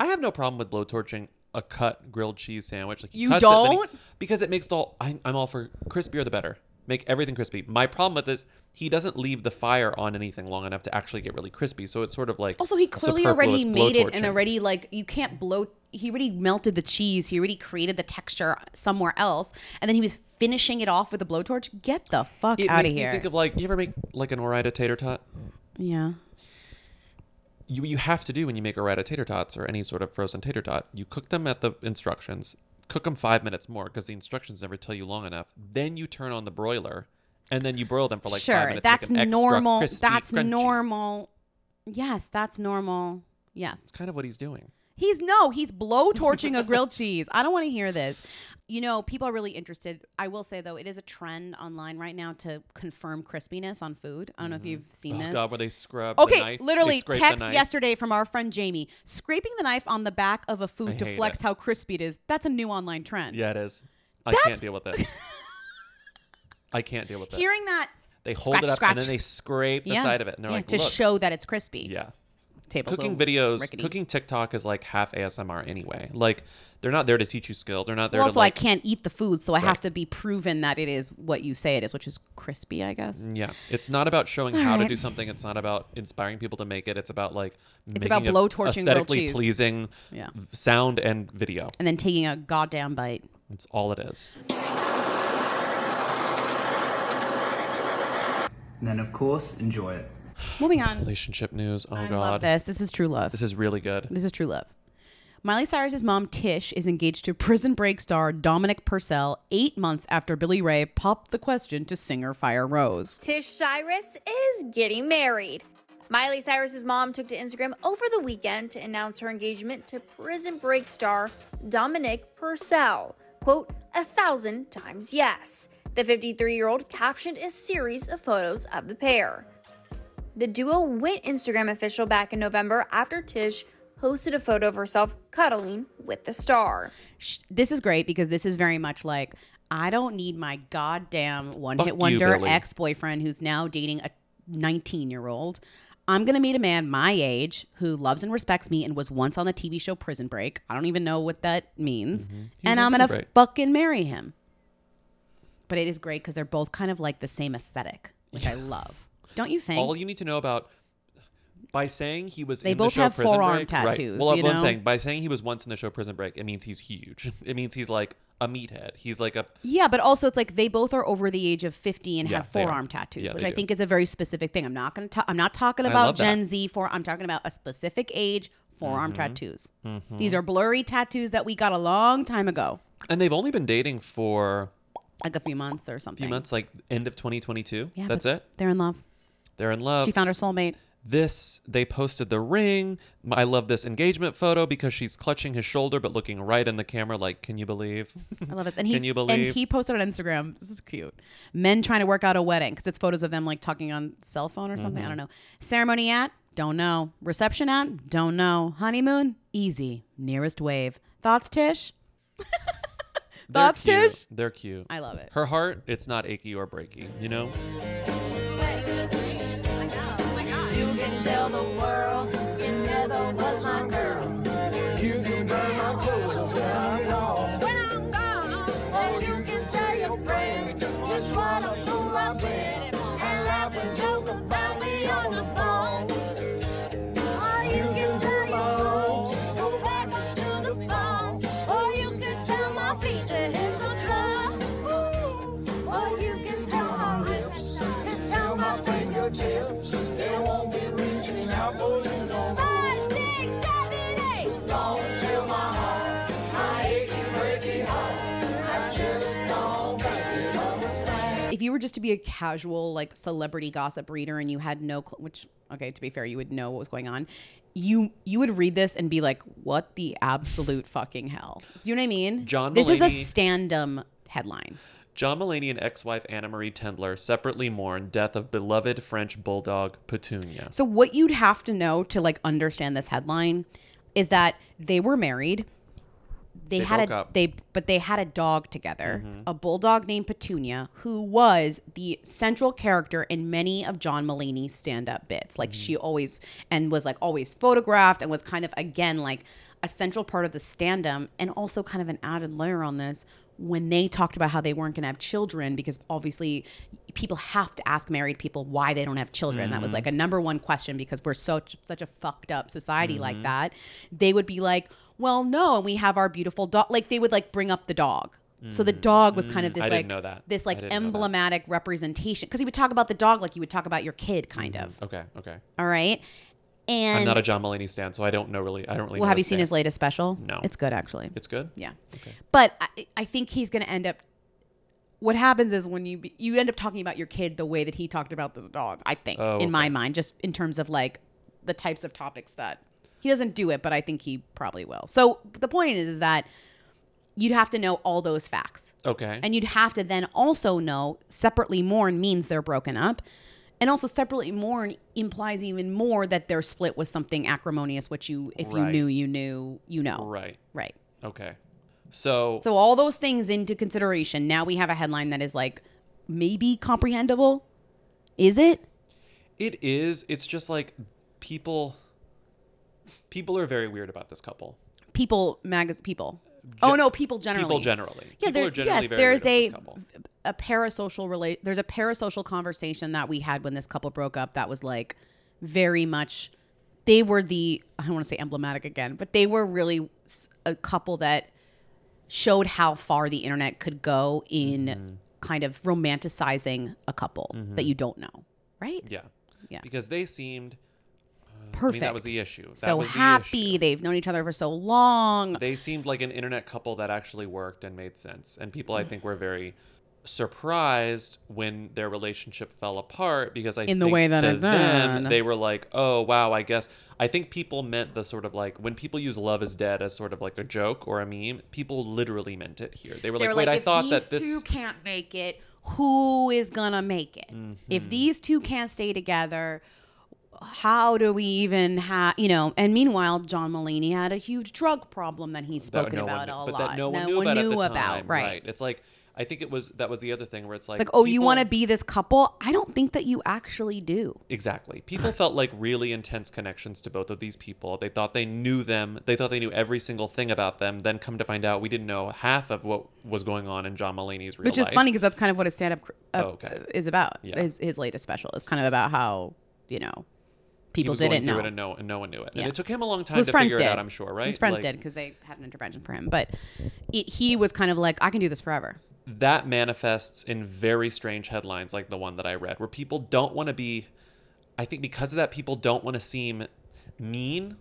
I have no problem with blowtorching a cut grilled cheese sandwich. Like You cuts it, he- don't? because it makes the. whole- I, I'm all for crispier the better. Make everything crispy. My problem with this, he doesn't leave the fire on anything long enough to actually get really crispy. So it's sort of like Also, he clearly already made it and already like you can't blow. He already melted the cheese. He already created the texture somewhere else, and then he was finishing it off with a blowtorch. Get the fuck It out of here! me think of like you ever make like an Ore-Ida tater tot. yeah. you you have to do when you make Ore-Ida tater tots or any sort of frozen tater tot. You cook them at the instructions. Cook them five minutes more because the instructions never tell you long enough. Then you turn on the broiler, and then you broil them for like sure, five minutes. that's normal. That's crunchy. normal. Yes, that's normal. Yes. It's kind of what he's doing. He's no, he's blow torching a grilled cheese. I don't want to hear this. You know, people are really interested. I will say though, it is a trend online right now to confirm crispiness on food. I don't know if mm-hmm. you've seen Oh this. God, where they scrub. the Okay, knife, they literally scrape the text knife. yesterday from our friend Jamie, scraping the knife on the back of a food to hate flex it. how crispy it is. That's a new online trend. Yeah, it is. I That's- can't deal with it. I can't deal with it. Hearing that they hold scratch, it up scratch. and then they scrape the Yeah. side of it, and they're Yeah, like, to "Look." show that it's crispy. Yeah. Tables cooking videos, rickety. cooking TikTok is like half ASMR anyway. Like they're not there to teach you skill. They're not there Well, to also, like. I can't eat the food, so I have to be proven that it is what you say it is, which is crispy, I guess. Mm, yeah, it's not about showing All how to do something. It's not about inspiring people to make it. It's about like It's making about it blowtorching grilled aesthetically pleasing Yeah. sound and video. And then taking a goddamn bite. That's all it is. And then, of course, enjoy it. Moving on. Relationship news. Oh I god, love this. This is true love. This is really good. This is true love. Miley Cyrus's mom Tish is engaged to Prison Break star Dominic Purcell eight months after Billy Ray popped the question to singer Firerose. Tish Cyrus is getting married. Miley Cyrus's mom took to Instagram over the weekend to announce her engagement to Prison Break star Dominic Purcell. Quote, a thousand times yes. The 53 year old captioned a series of photos of the pair. The duo went Instagram official back in November after Tish posted a photo of herself cuddling with the star. This is great because this is very much like I don't need my goddamn one Fuck hit wonder ex boyfriend who's now dating a 19 year old. I'm going to meet a man my age who loves and respects me and was once on the TV show Prison Break. I don't even know what that means. Mm-hmm. And I'm going to fucking marry him. But it is great because they're both kind of like the same aesthetic, which I love. Don't you think? All you need to know about by saying he was They in both the show have Prison forearm Break, right. tattoos, Well, you I'm saying by saying he was once in the show Prison Break, it means he's huge. It means he's like a meathead. He's like a Yeah, but also it's like they both are over the age of 50 and Yeah, have forearm tattoos, Yeah, which I do. think is a very specific thing. I'm not going to talk. I'm not talking about love that. Gen Z for I'm talking about a specific age forearm Mhm. tattoos. Mhm. These are blurry tattoos that we got a long time ago. and they've only been dating for like a few months or something. a few months, like end of 2022. Yeah, That's it. They're in love. They're in love. she found her soulmate. this they posted the ring. I love this engagement photo because she's clutching his shoulder but looking right in the camera like, "Can you believe?" I love this. And he Can you believe? and he posted on Instagram. This is cute. Men trying to work out a wedding because it's photos of them like talking on cell phone or something. I Mhm. don't know. Ceremony at don't know. Reception at don't know. Honeymoon easy. Nearest wave. Thoughts, Tish? They're Thoughts, cute. Tish? They're cute. I love it. Her heart, it's not achy or breaky, you know? Tell the world you never was my girl. Were just to be a casual like celebrity gossip reader and you had no, cl- which okay, to be fair, you would know what was going on. You you would read this and be like, "What the absolute fucking hell?" Do you know what I mean? John This is a Mulaney- stand-up headline. John Mulaney and ex-wife Anna Marie Tendler separately mourn death of beloved French bulldog Petunia. So what you'd have to know to like understand this headline is that they were married. They, They had a up. they but they had a dog together, Mhm. a bulldog named Petunia, who was the central character in many of John Mulaney's stand-up bits. Like she always and was like always photographed and was kind of again like a central part of the stand-up and also kind of an added layer on this when they talked about how they weren't going to have children because obviously people have to ask married people why they don't have children. That was like a number one question because we're such such a fucked up society like Mhm. that. They would be like, "Well, no, and we have our beautiful dog." Like they would like bring up the dog. So the dog was kind of Mm. this like this like didn't know that. emblematic representation because he would talk about the dog like you would talk about your kid, kind of. Okay, okay. All right, and I'm not a John Mulaney stan, so I don't know really. I don't really. well, know have you seen his latest special? No, it's good actually. It's good. Yeah. Okay. But I, I think he's going to end up. What happens is when you you end up talking about your kid the way that he talked about this dog. I think Oh, in my mind, just in terms of like the types of topics that he doesn't do it, but I think he probably will. So the point is, is that you'd have to know all those facts. Okay. And you'd have to then also know separately mourn means they're broken up. And also separately mourn implies even more that their split was something acrimonious, which you if you knew you knew you know. Right. Right. Okay. So. So all those things into consideration. Now we have a headline that is like maybe comprehensible. Is it? It is. It's just like people. People are very weird about this couple. People magaz people. oh no, people generally. People generally. Yeah, People there, are generally yes, there's a about this couple. a parasocial relate. There's a parasocial conversation that we had when this couple broke up. That was like very much. They were the I don't want to say emblematic again, but they were really a couple that showed how far the internet could go in Mm-hmm. kind of romanticizing a couple that you don't know, right? Yeah. Yeah. Because they seemed. uh, Perfect. I mean, that was the issue. That so was the happy. They've known each other for so long. They seemed like an internet couple that actually worked and made sense. And people, I think, were very surprised when their relationship fell apart because I In the think way that to them they were like, "Oh wow, I guess." I think people meant the sort of like when people use "love is dead" as sort of like a joke or a meme. People literally meant it here. They were They like, were "Wait, I thought these that this." two can't make it, who is gonna make it? If Mhm. these two can't stay together, how do we even have you know? And meanwhile, John Mulaney had a huge drug problem that he's that spoken no about one, a but lot. that no one knew about, at the about, time, right? It's like I think it was that was the other thing where it's like, like, oh, you want to be this couple? I don't think that you actually do. Exactly. People felt like really intense connections to both of these people. They thought they knew them. They thought they knew every single thing about them. Then come to find out, we didn't know half of what was going on in John Mulaney's real Which is life. funny because that's kind of what his stand up uh, Oh, okay. is about. Yeah. His, his latest special is kind of about how, you know, people didn't know. it and no, and no one knew it. Yeah. And it took him a long time His to figure it did. out. I'm sure, right? His friends Like, did because they had an intervention for him. But it, he was kind of like, I can do this forever. That manifests in very strange headlines like the one that I read, where people don't want to be. I think because of that, people don't want to seem mean.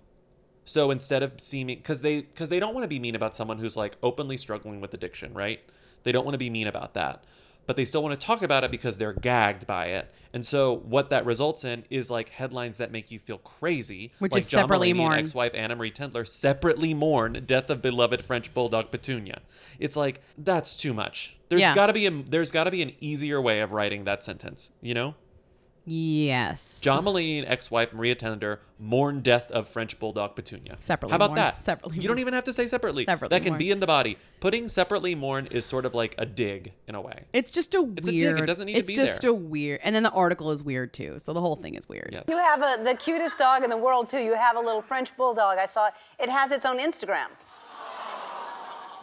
So instead of seeming, because they because they don't want to be mean about someone who's like openly struggling with addiction, right? They don't want to be mean about that. but they still want to talk about it because they're gagged by it. And so what that results in is like headlines that make you feel crazy, Which like is separately John Mulaney mourn. ex-wife Anna Marie Tendler separately mourn death of beloved French bulldog Petunia. It's like that's too much. There's Yeah. got to be a there's got to be an easier way of writing that sentence, you know? Yes. John Mulaney and ex-wife Maria Tender mourn death of French bulldog Petunia. Separately How about mourn. that? Separately You don't even have to say separately. Separately that can mourn. be in the body. Putting separately mourn is sort of like a dig in a way. It's just a It's a dig. weird. It doesn't need to be there. it's just a weird. And then the article is weird too. So the whole thing is weird. You have a, the cutest dog in the world, too. You have a little French bulldog. I saw it. It has its own Instagram.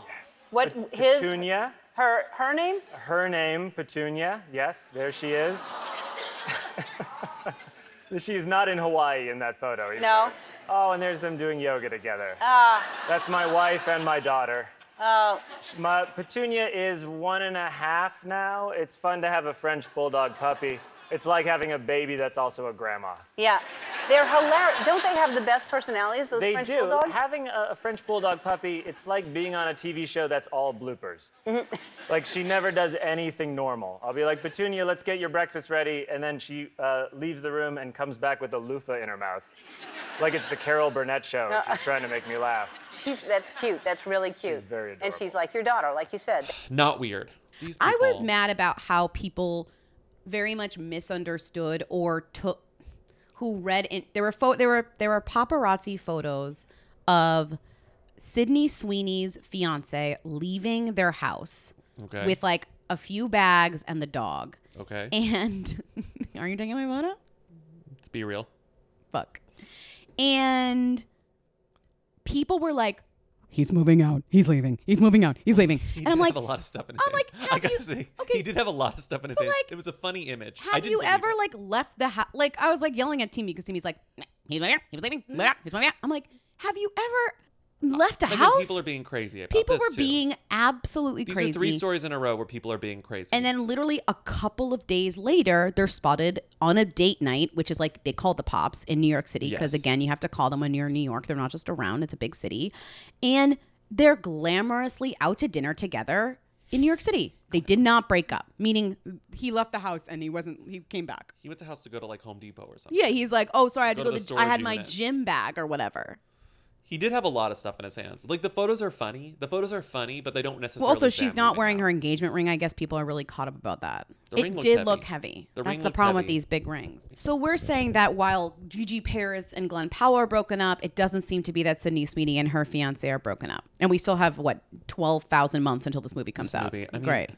Yes. What his Petunia. Her her name? Her name, Petunia. Yes, there she is. She's not in Hawaii in that photo. either. No. Oh, and there's them doing yoga together. Ah. That's my wife and my daughter. Oh. My Petunia is one and a half now. It's fun to have a French bulldog puppy. It's like having a baby that's also a grandma. Yeah. They're hilarious. Don't they have the best personalities? Those they French do. bulldogs. Having a, a French bulldog puppy, it's like being on a TV show that's all bloopers. Mhm. Like she never does anything normal. I'll be like, Petunia, let's get your breakfast ready, and then she uh, leaves the room and comes back with a loofah in her mouth, like it's the Carol Burnett show. No. She's trying to make me laugh. She's that's cute. That's really cute. She's very adorable. And she's like your daughter, like you said. Not weird. These I was mad about how people very much misunderstood or took who read in there were pho- there were there were paparazzi photos of Sydney Sweeney's fiance leaving their house Okay. with like a few bags and the dog. Okay. And are you taking my photo? Let's be real. Fuck. And people were like, "He's moving out. He's leaving. He's moving out. He's leaving." He and did I'm like, have a lot of stuff in his I'm hands. like, I have gotta you- say, he did have a lot of stuff in his hands. it was a funny image. I Have you ever it. like left the house? Like I was like yelling at Timmy because Timmy's like, "Nah, he's moving. He's leaving. He's moving. out." I'm like, have you ever left a I think house? people are being crazy about People this, were too. being absolutely These crazy. are three stories in a row where people are being crazy. And then literally a couple of days later, they're spotted on a date night, which is like they call the pops in New York City. Because Yes. again, you have to call them when you're in New York. They're not just around, it's a big city. And they're glamorously out to dinner together in New York City. They did not break up, meaning he left the house and he wasn't, he came back. he went to the house to go to like Home Depot or something. Yeah, he's like, oh, sorry, I had Go to to go to the, I had my unit. gym bag or whatever. He did have a lot of stuff in his hands. Like the photos are funny. The photos are funny, but they don't necessarily. Well, also, she's not wearing out. her engagement ring. I guess people are really caught up about that. The it ring did heavy. look heavy. The That's the problem with these big rings. So we're saying that while Gigi Paris and Glenn Powell are broken up, it doesn't seem to be that Sydney Sweeney and her fiance are broken up. And we still have what twelve thousand months until this movie comes This out. movie, I mean, Great.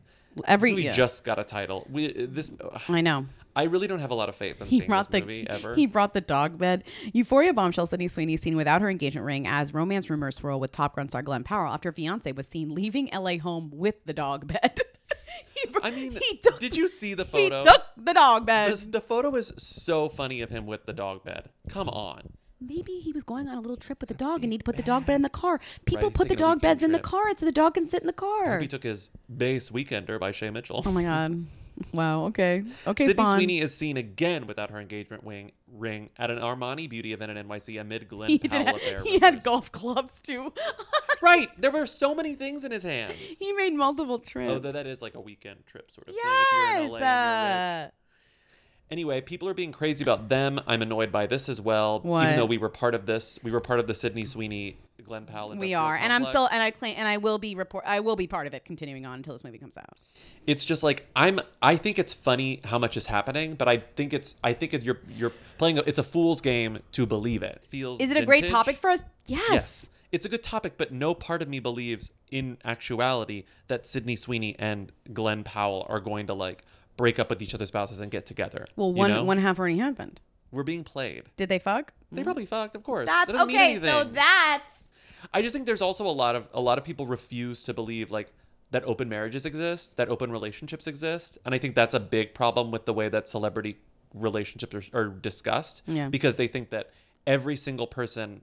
Every we yeah. just got a title. We this. I know. I really don't have a lot of faith in He seeing brought this the movie ever. he brought the dog bed. Euphoria bombshell Sydney Sweeney seen without her engagement ring as romance rumors swirl with Top Gun star Glenn Powell after fiance was seen leaving LA home with the dog bed. I mean, he took, did you see the photo? he took the dog bed. This- the photo is so funny of him with the dog bed. Come on. Maybe he was going on a little trip with the dog and need to put the dog bed in the car. People he's put the dog beds in the car so the dog can sit in the car. he took his Béis weekender by Shay Mitchell. Oh my god. Wow. Okay. Okay. Sydney Spawn. Sweeney is seen again without her engagement wing, ring at an Armani beauty event in NYC amid Glenn He, Powell did, affair. he had golf clubs too. right. There were so many things in his hands. he made multiple trips. Oh, that, is like a weekend trip sort of thing. If you're in Yes. You're with- uh, Anyway, people are being crazy about them. I'm annoyed by this as well. What? Even though we were part of this, we were part of the Sydney Sweeney, Glenn Powell. we are, and I'm still, and I claim, and I will be report. I will be part of it, continuing on until this movie comes out. it's just like I'm I think it's funny how much is happening, but I think it's I think it, you're you're playing a, it's a fool's game to believe it. Feels Is it a great topic for us? Yes. Yes. It's a good topic, but no part of me believes in actuality that Sydney Sweeney and Glenn Powell are going to like break up with each other's spouses and get together. Well, you one know? one half already happened. We're being played. Did they fuck? They probably fucked, of course. That's That okay. So that's I just think there's also a lot of a lot of people refuse to believe like that open marriages exist, that open relationships exist, and I think that's a big problem with the way that celebrity relationships are, are discussed. Yeah. Because they think that every single person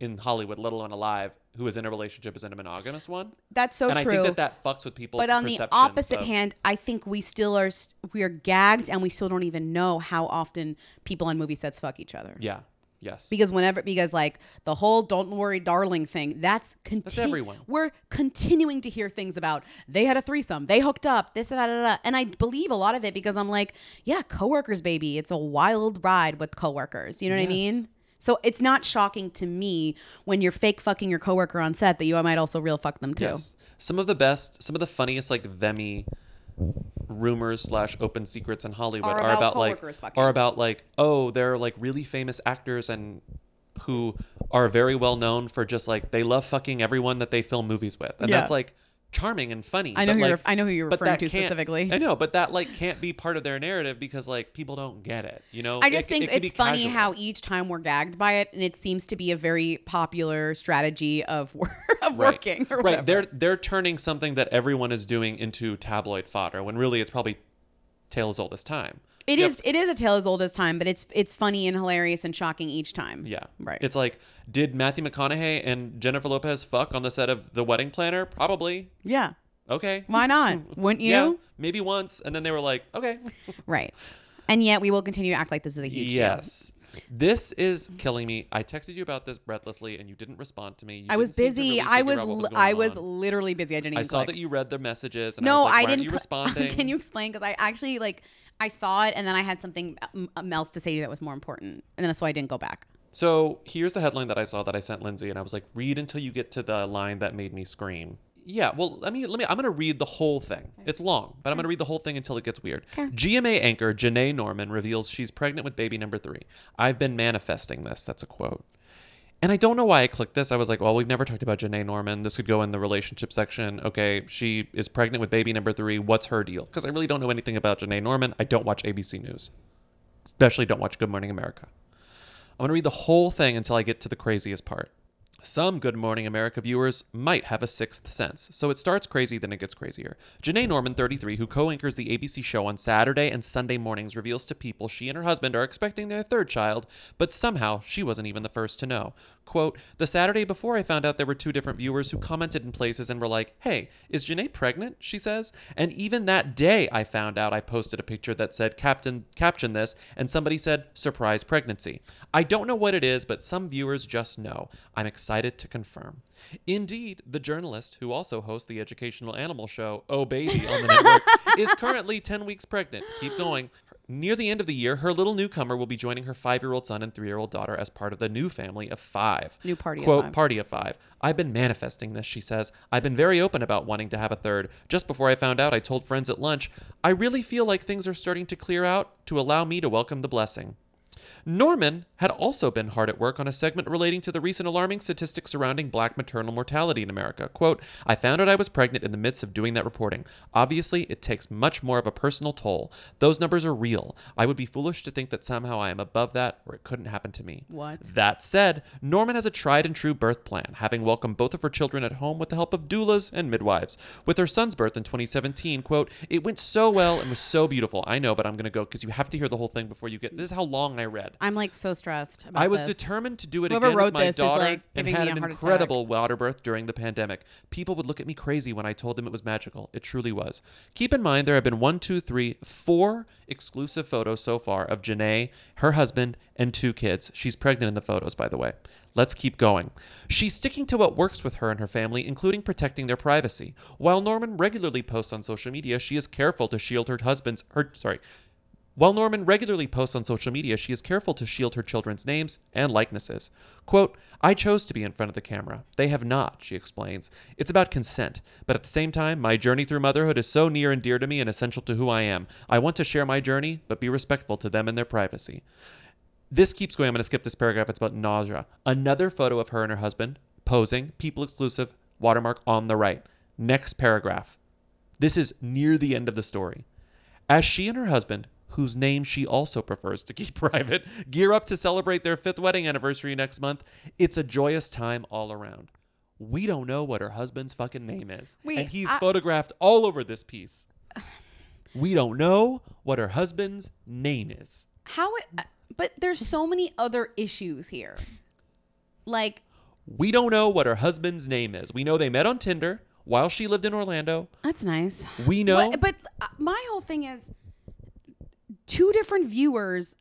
in Hollywood, let alone alive, who is in a relationship is in a monogamous one. That's so and true. And I think that that fucks with people's But on the opposite of- hand, I think we still are we are gagged, and we still don't even know how often people on movie sets fuck each other. Yeah. Yes. Because whenever because like the whole "Don't worry, darling" thing, that's continu- everyone. We're continuing to hear things about they had a threesome, they hooked up, this da, da, da. and I believe a lot of it because I'm like, yeah, coworkers, baby, it's a wild ride with coworkers. You know what I mean? So it's not shocking to me when you're fake fucking your coworker on set that you might also real fuck them too. Yes. Some of the best, some of the funniest, like themy rumors slash open secrets in Hollywood Are are, about about, like fucking. are about like oh they're like really famous actors and who are very well known for just like they love fucking everyone that they film movies with and Yeah. that's like charming and funny. I know who you're- I know who you're referring to specifically. I know, but that like can't be part of their narrative because like people don't get it. You know, I just c- think it could it's funny casual. how each time we're gagged by it, and it seems to be a very popular strategy of wor- of Right. working. Or right. whatever. They're they're turning something that everyone is doing into tabloid fodder when really it's probably tale as old as time. It Yep. is. It is a tale as old as time, but it's it's funny and hilarious and shocking each time. Yeah. Right. It's like, did Matthew McConaughey and Jennifer Lopez fuck on the set of The Wedding Planner? Probably. Yeah. Okay. Why not? Wouldn't you? Yeah. Maybe once, and then they were like, okay. Right. And yet we will continue to act like this is a huge deal. This is killing me. I texted you about this breathlessly, and you didn't respond to me. You I was didn't seem to busy. really I was. out what li- going I was on. literally busy. I didn't even. I saw click. that you read the messages, and no, I was like, I didn't. You responding? Can you explain? Because I actually like I saw it and then I had something um, else to say to you that was more important, and then that's why I didn't go back. So here's the headline that I saw that I sent Lindsay, and I was like, read until you get to the line that made me scream. Yeah, well, let me let me. I'm gonna read the whole thing. It's long, but I'm gonna read the whole thing until it gets weird. GMA anchor Janai Norman reveals she's pregnant with baby number three. I've been manifesting this. That's a quote. And I don't know why I clicked this. I was like, well, we've never talked about Janai Norman. This could go in the relationship section. Okay, she is pregnant with baby number three. What's her deal? Because I really don't know anything about Janai Norman. I don't watch ABC News, especially don't watch Good Morning America. I'm going to read the whole thing until I get to the craziest part. Some Good Morning America viewers might have a sixth sense, so it starts crazy, then it gets crazier. Janai Norman, 33, who co anchors the ABC show on Saturday and Sunday mornings, reveals to people she and her husband are expecting their third child, but somehow she wasn't even the first to know. Quote, The Saturday before I found out there were two different viewers who commented in places and were like, Hey, is Janai pregnant? She says. And even that day I found out I posted a picture that said, Captain, caption this, and somebody said, Surprise pregnancy. I don't know what it is, but some viewers just know. I'm excited to confirm. Indeed, the journalist who also hosts the educational animal show Oh Baby on the network is currently 10 weeks pregnant. Keep going. Near the end of the year, her little newcomer will be joining her five year old son and three year old daughter as part of the new family of five. New party of Quote, five. party of five. I've been manifesting this, she says. I've been very open about wanting to have a third. Just before I found out, I told friends at lunch, I really feel like things are starting to clear out to allow me to welcome the blessing. Norman had also been hard at work on a segment relating to the recent alarming statistics surrounding black maternal mortality in America. Quote, I found out I was pregnant in the midst of doing that reporting. Obviously, it takes much more of a personal toll. Those numbers are real. I would be foolish to think that somehow I am above that or it couldn't happen to me. What? That said, Norman has a tried and true birth plan, having welcomed both of her children at home with the help of doulas and midwives. With her son's birth in 2017, quote, it went so well and was so beautiful. I know, but I'm going to go because you have to hear the whole thing before you get. This is how long I read. I'm like so stressed. About I was this. determined to do it Whoever again wrote with my this daughter is like and giving had me an a heart attack. incredible water birth during the pandemic. People would look at me crazy when I told them it was magical. It truly was. Keep in mind there have been one, two, three, four exclusive photos so far of Janai, her husband, and two kids. She's pregnant in the photos, by the way. Let's keep going. She's sticking to what works with her and her family, including protecting their privacy. While Norman regularly posts on social media, she is careful to shield her husband's her sorry, while Norman regularly posts on social media, she is careful to shield her children's names and likenesses. Quote, I chose to be in front of the camera. They have not, she explains. It's about consent, but at the same time, my journey through motherhood is so near and dear to me and essential to who I am. I want to share my journey, but be respectful to them and their privacy. This keeps going. I'm going to skip this paragraph. It's about nausea. Another photo of her and her husband posing, people exclusive, watermark on the right. Next paragraph. This is near the end of the story. As she and her husband, whose name she also prefers to keep private, gear up to celebrate their fifth wedding anniversary next month, it's a joyous time all around. We don't know what her husband's fucking name is. Wait, and he's I- photographed all over this piece. We don't know what her husband's name is. How it, uh, but there's so many other issues here. Like We don't know what her husband's name is. We know they met on Tinder while she lived in Orlando. that's nice. We know. But, but uh, my whole thing is two different viewers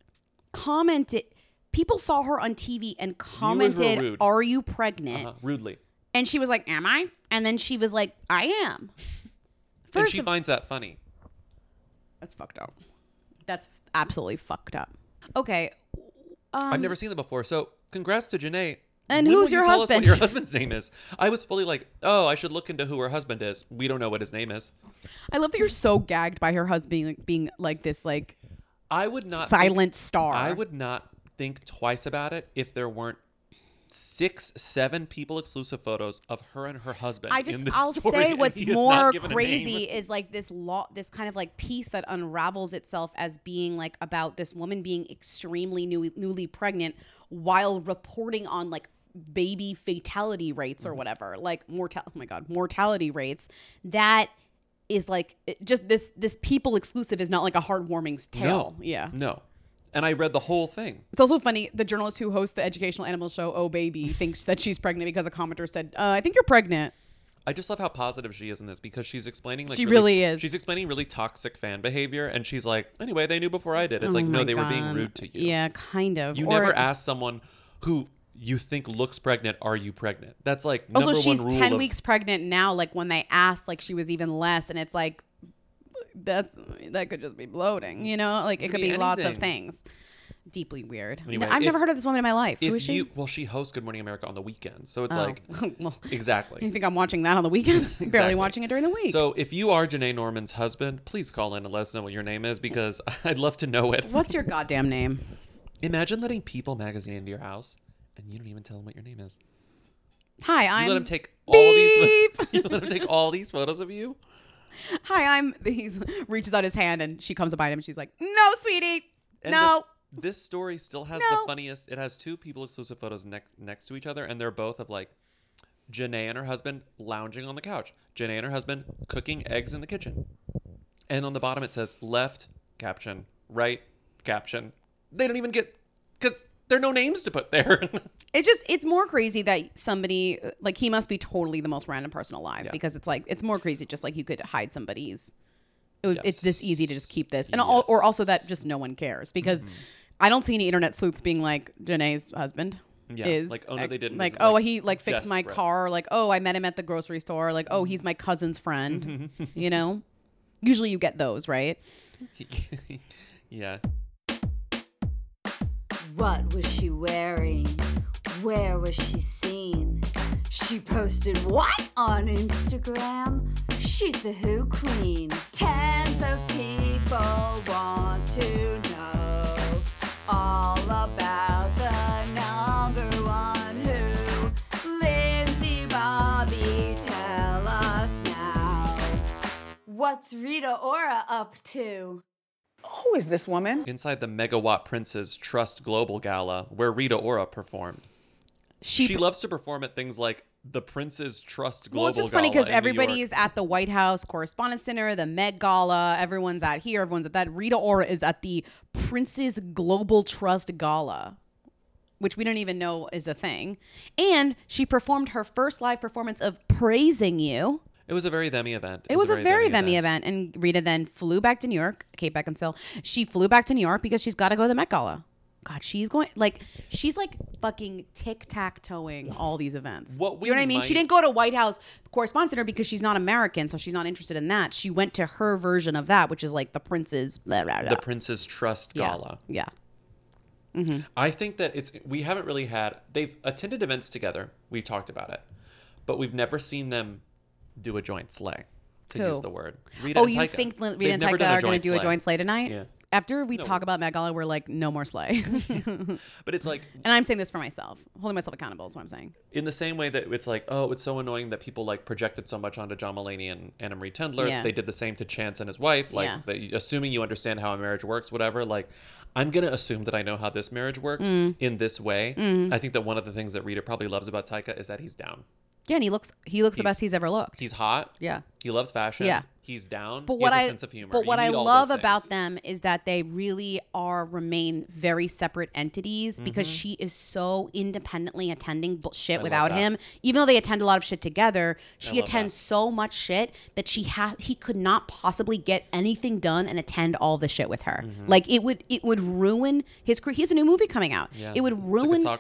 commented people saw her on TV and commented, "Are you pregnant?" Uh-huh, rudely. And she was like, "Am I?" And then she was like, "I am." and First she of- finds that funny. That's fucked up. That's absolutely fucked up. Okay. Um, I've never seen that before. So congrats to Janai. And When who's you your us husband? what your husband's name is? I was fully like, oh, I should look into who her husband is. We don't know what his name is. I love that you're so gagged by her husband being like, being like this like I would not silent think- star. I would not think twice about it if there weren't six, seven people exclusive photos of her and her husband. I just I'll story, say what's he is not more crazy is like this law this kind of like piece that unravels itself as being like about this woman being extremely new, newly pregnant while reporting on like baby fatality rates Mm-hmm. or whatever like mortal oh my god mortality rates that is like just this this people exclusive is not like a heartwarming tale No, yeah no. And I read the whole thing. it's also funny the journalist who hosts the educational animal show oh baby thinks that she's pregnant because a commenter said uh, i think you're pregnant I just love how positive she is in this because she's explaining like She really is. She's explaining really toxic fan behavior, and she's like, anyway, they knew before I did. It's Oh like, no, they were being rude to you. yeah kind of You Or- never ask someone who you think looks pregnant, are you pregnant? That's like Also, she's one rule 10 of- weeks pregnant now. Like when they asked, like she was even less. And it's like, that's that could just be bloating, you know? Like it Could could be be, lots of things. Deeply weird. Anyway, I've never heard of this woman in my life. Who If is she? you well, she hosts Good Morning America on the weekends, so it's Oh. like Well, exactly. You think I'm watching that on the weekends? Barely watching it during the week. So if you are Janai Norman's husband, please call in and let us know what your name is because I'd love to know it. What's your goddamn name? Imagine letting People magazine into your house and you don't even tell them what your name is. Hi, I'm. let him take all these. you let him take all these photos of you. Hi, I'm. He reaches out his hand and she comes behind him and she's like, "No, sweetie, And no." This, this story still has No. the funniest. It has two people exclusive photos next next to each other, and they're both of like Janai and her husband lounging on the couch. Janai and her husband cooking eggs in the kitchen. And on the bottom it says left caption, right caption. They don't even get because there are no names to put there. It's just it's more crazy that somebody like he must be totally the most random person alive Yeah. because it's like it's more crazy just like you could hide somebody's. It would, It's this easy to just keep this, and all, or also that just no one cares because Mm-hmm. I don't see any internet sleuths being like Janai's husband. Yeah, is like, oh, no, they didn't, Like is, oh like, he like fixed my desperate. car. Like oh I met him at the grocery store. Like oh he's my cousin's friend. you know, usually you get those right. yeah. What was she wearing? Where was she seen? She posted what on Instagram? She's the Who Queen. Tens of people want to know all about the number one Who. Lindsay Bobby, tell us now. What's Rita Ora up to? Who is this woman? Inside the Megawatt Prince's Trust Global Gala, where Rita Ora performed. She She, loves to perform at things like the Prince's Trust Global Well, it's just funny because in New everybody York. is at the White House Correspondents' Dinner, the Met Gala. Everyone's at here. Everyone's at that. Rita Ora is at the Prince's Global Trust Gala, which we don't even know is a thing. And she performed her first live performance of "Praising You." It was a very themmy event. It was a very themmy event. And Rita then flew back to New York. Kate Beckinsale. She flew back to New York because she's got to go to the Met Gala. God, she's going like she's like fucking tic tac toeing all these events. What you know what I mean? She didn't go to White House Correspondents' Dinner because she's not American, so she's not interested in that. She went to her version of that, which is like the Prince's. Blah, blah, blah. The Prince's Trust Yeah. Gala. Yeah. Mm-hmm. I think that it's we haven't really had they've attended events together. We've talked about it, but we've never seen them do a joint slay. To Who? use the word. Rita oh, and you think Lin- Rita They've and never done are going to joint do a joint slay tonight? Yeah. After we No. talk about Met Gala, we're like, no more slay. But it's like and I'm saying this for myself, holding myself accountable is what I'm saying. in the same way that it's like, oh, it's so annoying that people like projected so much onto John Mulaney and Anna Marie Tendler. Yeah. They did the same to Chance and his wife. Like, Yeah. that, assuming you understand how a marriage works, whatever. Like, I'm gonna assume that I know how this marriage works Mm. in this way. Mm. I think that one of the things that Rita probably loves about Taika is that he's down. Yeah, and he looks he looks the He's- best he's ever looked. He's hot. Yeah. He loves fashion. Yeah. He's down. But what has a I sense of humor. but You what I love about them is that they really are remain very separate entities because Mhm. she is so independently attending bu- shit love without him. Even though they attend a lot of shit together, she attends so much shit that she ha- he could not possibly get anything done and attend all the shit with her. Mhm. Like it would it would ruin his career. He has a new movie coming out. Yeah. It would It's like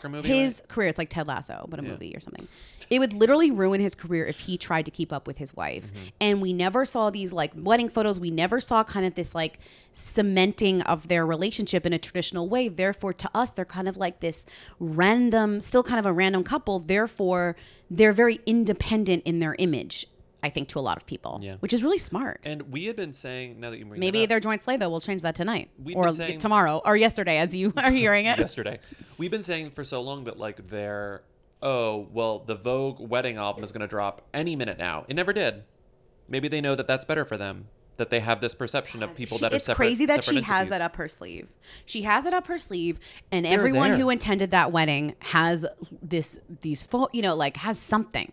ruin movie, his career. It's like Ted Lasso, but a Yeah. movie or something. It would literally ruin his career if he tried to keep up with his wife. Mm-hmm. And we never saw these like wedding photos. We never saw kind of this like cementing of their relationship in a traditional way. Therefore, to us, they're kind of like this random, still kind of a random couple. Therefore, they're very independent in their image. I think to a lot of people, Yeah. which is really smart. And we had been saying now that you bring Maybe up- their joint slay though. We'll change that tonight We'd or saying- tomorrow or yesterday as you are hearing it. yesterday. We've been saying for so long that like their oh well the Vogue wedding album is going to drop any minute now. It never did. Maybe they know that that's better for them. That they have this perception of people She- that are it's separate. crazy that she separate has that up her sleeve. She has it up her sleeve, and They're everyone there. who attended that wedding has this these full, you know like has something.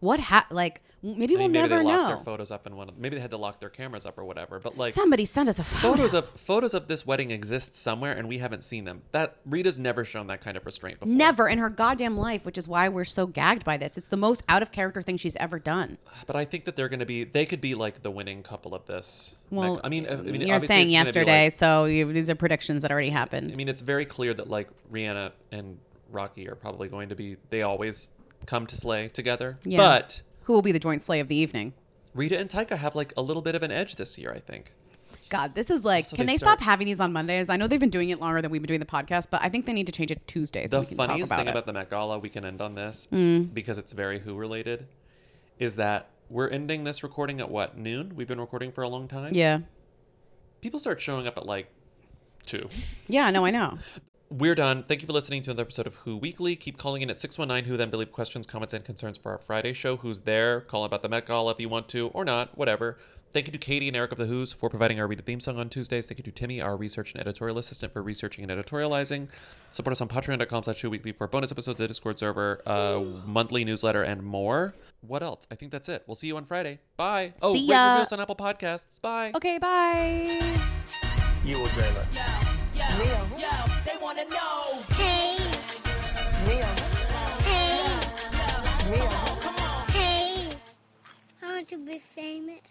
What ha- like maybe I we'll mean, maybe never they locked know. their photos up in one. Of, maybe they had to lock their cameras up or whatever. But like Somebody sent us a photo. photos of photos of this wedding exist somewhere, and we haven't seen them. That Rita's never shown that kind of restraint before. Never in her goddamn life, which is why we're so gagged by this. It's the most out of character thing she's ever done. But I think that they're going to be. They could be like the winning couple of this. Well, I mean, I mean, you're saying it's gonna be, yesterday, like- so you, these are predictions that already happened. I mean, it's very clear that like Rihanna and Rocky are probably going to be. They always come to slay together. Yeah. But who will be the joint slay of the evening? Rita and Taika have like a little bit of an edge this year. I think. God, this is like. Also, can they they, start- stop having these on Mondays? I know they've been doing it longer than we've been doing the podcast, but I think they need to change it to Tuesday so the we can talk funniest about thing it. about the Met Gala, we can end on this Mm. because it's very Who related, is that we're ending this recording at what noon? We've been recording for a long time. yeah, People start showing up at like two. yeah, no, I know. We're done. Thank you for listening to another episode of Who Weekly. Keep calling in at 619 Who Then Believe questions, comments, and concerns for our Friday show. Who's there? Call about the Met Gala if you want to, or not, whatever. Thank you to Katie and Eric of the Who's for providing our Read the Theme song on Tuesdays. Thank you to Timmy, our research and editorial assistant, for researching and editorializing. Support us on patreon.com slash Who Weekly for bonus episodes, a Discord server, a monthly newsletter, and more. What else? I think that's it. We'll see you on Friday. Bye. Oh, See rate ya. review us on Apple Podcasts. Bye. Okay, bye. You will dream Real. Yo, they wanna know. Hey. Real. Hey. Hey. I want to be famous.